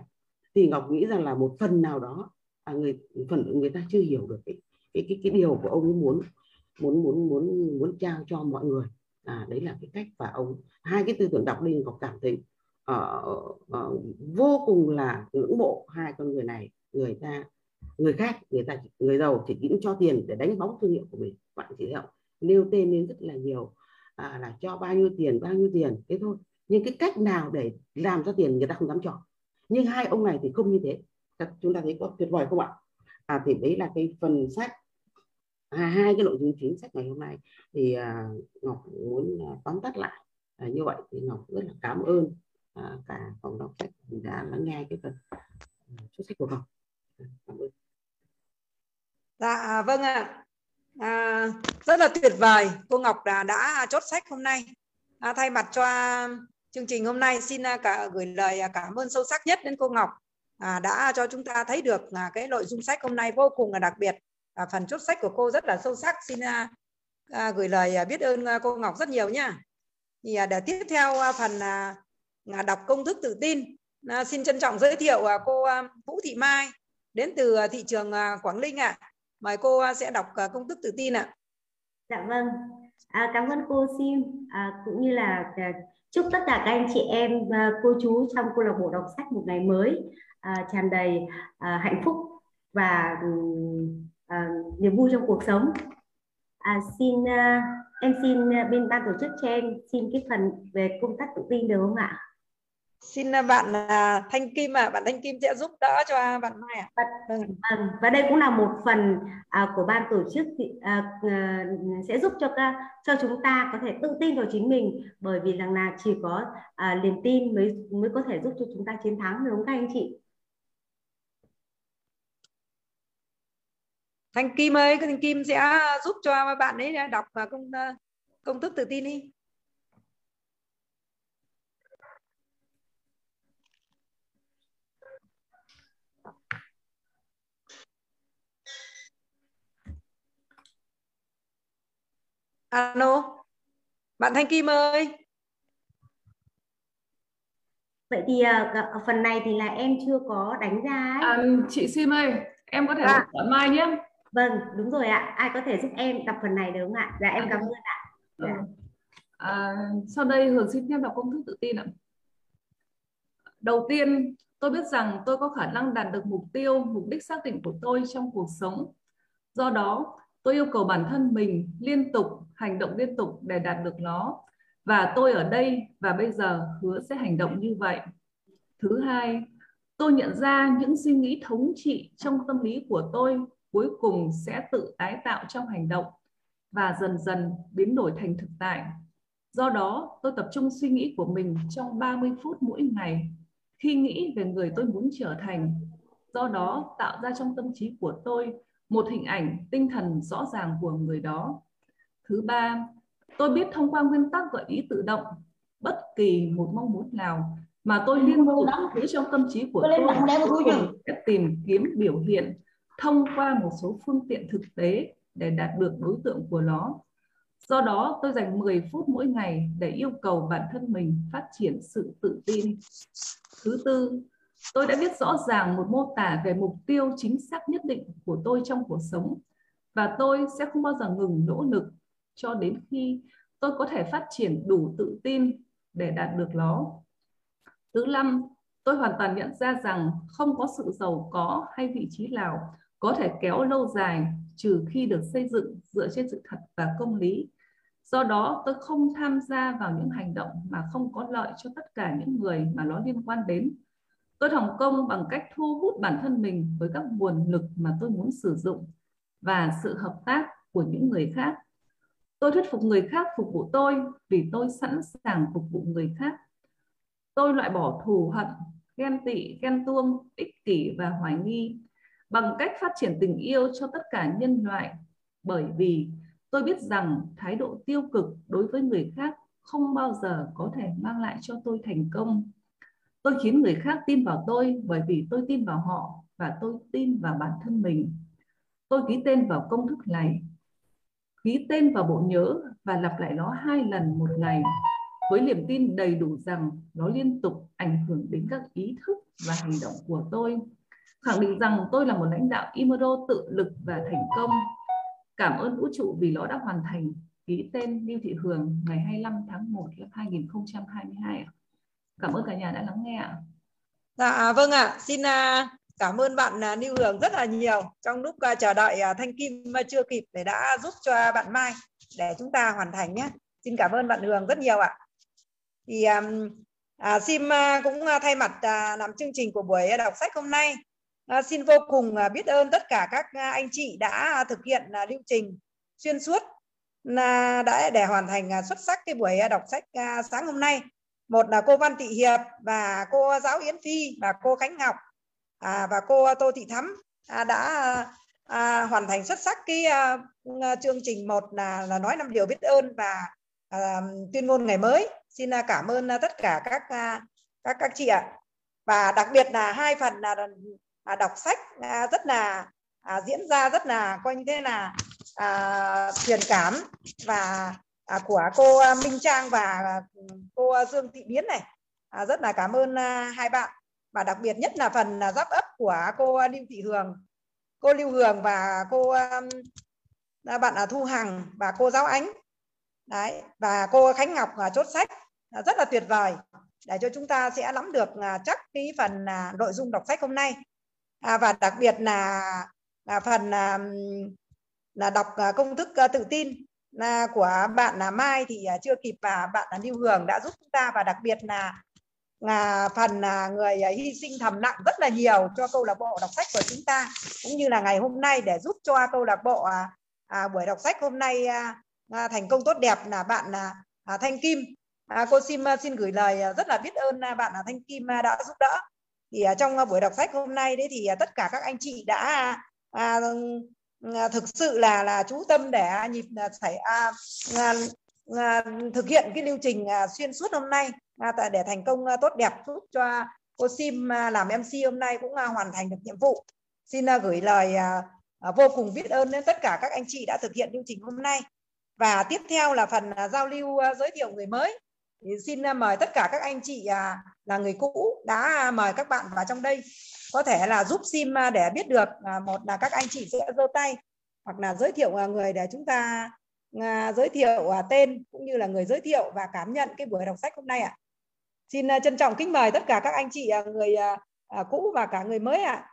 [SPEAKER 4] thì Ngọc nghĩ rằng là một phần nào đó à, người phần người ta chưa hiểu được cái cái cái, cái điều của ông ấy muốn muốn muốn muốn muốn trao cho mọi người à, đấy là cái cách và ông hai cái tư tưởng đọc linh có cảm thấy uh, uh, vô cùng là ngưỡng mộ hai con người này. Người ta người khác người ta người giàu chỉ nghĩ cho tiền để đánh bóng thương hiệu của mình. Bạn chỉ hiểu nêu tên lên rất là nhiều à, là cho bao nhiêu tiền bao nhiêu tiền thế thôi. Nhưng cái cách nào để làm ra tiền người ta không dám chọn? Nhưng hai ông này thì không như thế. Chúng ta thấy có tuyệt vời không ạ? À, thì đấy là cái phần sách à, hai cái nội dung chính sách ngày hôm nay thì à, Ngọc muốn à, tóm tắt lại. À, như vậy thì Ngọc rất là cảm ơn à, cả phòng đọc sách đã lắng nghe cái phần à, xuất sách của Ngọc. À, cảm ơn.
[SPEAKER 1] Dạ à, vâng ạ. À, rất là tuyệt vời. Cô Ngọc đã, đã chốt sách hôm nay à, thay mặt cho chương trình hôm nay. Xin cả gửi lời cảm ơn sâu sắc nhất đến cô Ngọc. À, đã cho chúng ta thấy được à, cái nội dung sách hôm nay vô cùng là đặc biệt à, phần chốt sách của cô rất là sâu sắc xin à, à, gửi lời à, biết ơn à, cô Ngọc rất nhiều nha thì à, để tiếp theo à, phần à, à, đọc công thức tự tin à, xin trân trọng giới thiệu à, cô à, Vũ Thị Mai đến từ à, thị trường à, Quảng Ninh ạ à. mời cô à, sẽ đọc à, công thức tự tin ạ à.
[SPEAKER 11] dạ vâng à, cảm ơn cô Sim à, cũng như là à, chúc tất cả các anh chị em à, cô chú trong câu lạc bộ đọc sách một ngày mới à, tràn đầy à, hạnh phúc và à, niềm vui trong cuộc sống à, xin à, em xin à, bên ban tổ chức cho em xin cái phần về công tác tự tin được không ạ
[SPEAKER 1] xin à, bạn uh, Thanh Kim ạ, à. bạn Thanh Kim sẽ giúp đỡ cho bạn Mai ạ. À.
[SPEAKER 11] Vâng. vâng. Và đây cũng là một phần uh, của ban tổ chức thì, uh, uh, sẽ giúp cho uh, cho chúng ta có thể tự tin vào chính mình bởi vì rằng là chỉ có uh, niềm tin mới mới có thể giúp cho chúng ta chiến thắng đúng không các anh chị?
[SPEAKER 1] Thanh Kim ơi, Thanh Kim sẽ giúp cho bạn ấy đọc công công thức tự tin đi. Alo, bạn Thanh Kim ơi.
[SPEAKER 11] Vậy thì uh, phần này thì là em chưa có đánh ra
[SPEAKER 8] ấy. À, chị Sim ơi, em có thể à. Mai nhé.
[SPEAKER 11] Vâng, đúng rồi ạ. Ai có thể giúp em đọc phần này được không ạ? Dạ em cảm ơn ạ. Dạ.
[SPEAKER 8] À, sau đây Hường xin phép đọc công thức tự tin ạ. Đầu tiên, tôi biết rằng tôi có khả năng đạt được mục tiêu, mục đích xác định của tôi trong cuộc sống. Do đó, tôi yêu cầu bản thân mình liên tục hành động liên tục để đạt được nó và tôi ở đây và bây giờ hứa sẽ hành động như vậy thứ hai tôi nhận ra những suy nghĩ thống trị trong tâm lý của tôi cuối cùng sẽ tự tái tạo trong hành động và dần dần biến đổi thành thực tại. Do đó tôi tập trung suy nghĩ của mình trong 30 phút mỗi ngày. Khi nghĩ về người tôi muốn trở thành do đó tạo ra trong tâm trí của tôi một hình ảnh tinh thần rõ ràng của người đó. Thứ ba tôi biết thông qua nguyên tắc gợi ý tự động bất kỳ một mong muốn nào mà tôi liên tục giữ trong tâm trí của tôi sẽ tìm kiếm biểu hiện thông qua một số phương tiện thực tế để đạt được đối tượng của nó. Do đó, tôi dành 10 phút mỗi ngày để yêu cầu bản thân mình phát triển sự tự tin. Thứ tư, tôi đã viết rõ ràng một mô tả về mục tiêu chính xác nhất định của tôi trong cuộc sống và tôi sẽ không bao giờ ngừng nỗ lực cho đến khi tôi có thể phát triển đủ tự tin để đạt được nó. Thứ năm, tôi hoàn toàn nhận ra rằng không có sự giàu có hay vị trí nào có thể kéo lâu dài trừ khi được xây dựng dựa trên sự thật và công lý. Do đó, tôi không tham gia vào những hành động mà không có lợi cho tất cả những người mà nó liên quan đến. Tôi thành công bằng cách thu hút bản thân mình với các nguồn lực mà tôi muốn sử dụng và sự hợp tác của những người khác. Tôi thuyết phục người khác phục vụ tôi vì tôi sẵn sàng phục vụ người khác. Tôi loại bỏ thù hận, ghen tị, ghen tuông, ích kỷ và hoài nghi bằng cách phát triển tình yêu cho tất cả nhân loại. Bởi vì tôi biết rằng thái độ tiêu cực đối với người khác không bao giờ có thể mang lại cho tôi thành công. Tôi khiến người khác tin vào tôi bởi vì tôi tin vào họ và tôi tin vào bản thân mình. Tôi ký tên vào công thức này, ký tên vào bộ nhớ và lặp lại nó hai lần một ngày với niềm tin đầy đủ rằng nó liên tục ảnh hưởng đến các ý thức và hành động của tôi khẳng định rằng tôi là một lãnh đạo imodo tự lực và thành công. Cảm ơn vũ trụ vì nó đã hoàn thành ký tên Lưu Thị Hường ngày 25 tháng 1 năm 2022 Cảm ơn cả nhà đã lắng nghe ạ.
[SPEAKER 1] Dạ vâng ạ, à. xin cảm ơn bạn à, Lưu Hường rất là nhiều trong lúc à, chờ đợi à, Thanh Kim chưa kịp để đã giúp cho bạn Mai để chúng ta hoàn thành nhé. Xin cảm ơn bạn Hường rất nhiều ạ. Thì à, Sim cũng thay mặt làm chương trình của buổi đọc sách hôm nay À, xin vô cùng à, biết ơn tất cả các à, anh chị đã à, thực hiện lưu trình xuyên suốt là đã để hoàn thành xuất sắc cái buổi đọc sách sáng hôm nay. Một là cô Văn Thị Hiệp và cô giáo Yến Phi và cô Khánh Ngọc à, và cô Tô Thị Thắm à, đã à, hoàn thành xuất sắc cái à, chương trình một là là nói năm điều biết ơn và à, tuyên ngôn ngày mới. Xin cảm ơn tất cả các các các chị ạ. Và đặc biệt là hai phần là à, đọc sách à, rất là à, diễn ra rất là coi như thế là à, truyền cảm và à, của cô à, Minh Trang và à, cô à, Dương Thị Biến này. À, rất là cảm ơn à, hai bạn. Và đặc biệt nhất là phần à, giáp ấp của cô Lưu Thị Hường. Cô Lưu Hường và cô à, bạn là Thu Hằng và cô giáo Ánh. Đấy và cô Khánh Ngọc à, chốt sách. À, rất là tuyệt vời. Để cho chúng ta sẽ nắm được à, chắc cái phần à, nội dung đọc sách hôm nay à, và đặc biệt là, là phần là, là đọc à, công thức à, tự tin là của bạn là Mai thì à, chưa kịp và bạn là Lưu Hường đã giúp chúng ta. Và đặc biệt là là phần là người à, hy sinh thầm lặng rất là nhiều cho câu lạc bộ đọc sách của chúng ta. Cũng như là ngày hôm nay để giúp cho câu lạc bộ à, à, buổi đọc sách hôm nay à, à, thành công tốt đẹp là bạn là à, Thanh Kim. À, cô xin à, xin gửi lời à, rất là biết ơn bạn là Thanh Kim đã giúp đỡ thì à, trong à, buổi đọc sách hôm nay đấy thì à, tất cả các anh chị đã à, thực sự là là chú tâm để nhịp phải à, à, à, thực hiện cái lưu trình à, xuyên suốt hôm nay à, để thành công à, tốt đẹp giúp cho cô Sim à, làm MC hôm nay cũng à, hoàn thành được nhiệm vụ. Xin à, gửi lời à, à, vô cùng biết ơn đến tất cả các anh chị đã thực hiện lưu trình hôm nay. Và tiếp theo là phần à, giao lưu à, giới thiệu người mới xin à, mời tất cả các anh chị à, là người cũ đã à, mời các bạn vào trong đây có thể là giúp sim để biết được một là các anh chị sẽ giơ tay, hoặc là giới thiệu người để chúng ta giới thiệu tên, cũng như là người giới thiệu và cảm nhận cái buổi đọc sách hôm nay ạ. Xin trân trọng kính mời tất cả các anh chị người cũ và cả người mới ạ.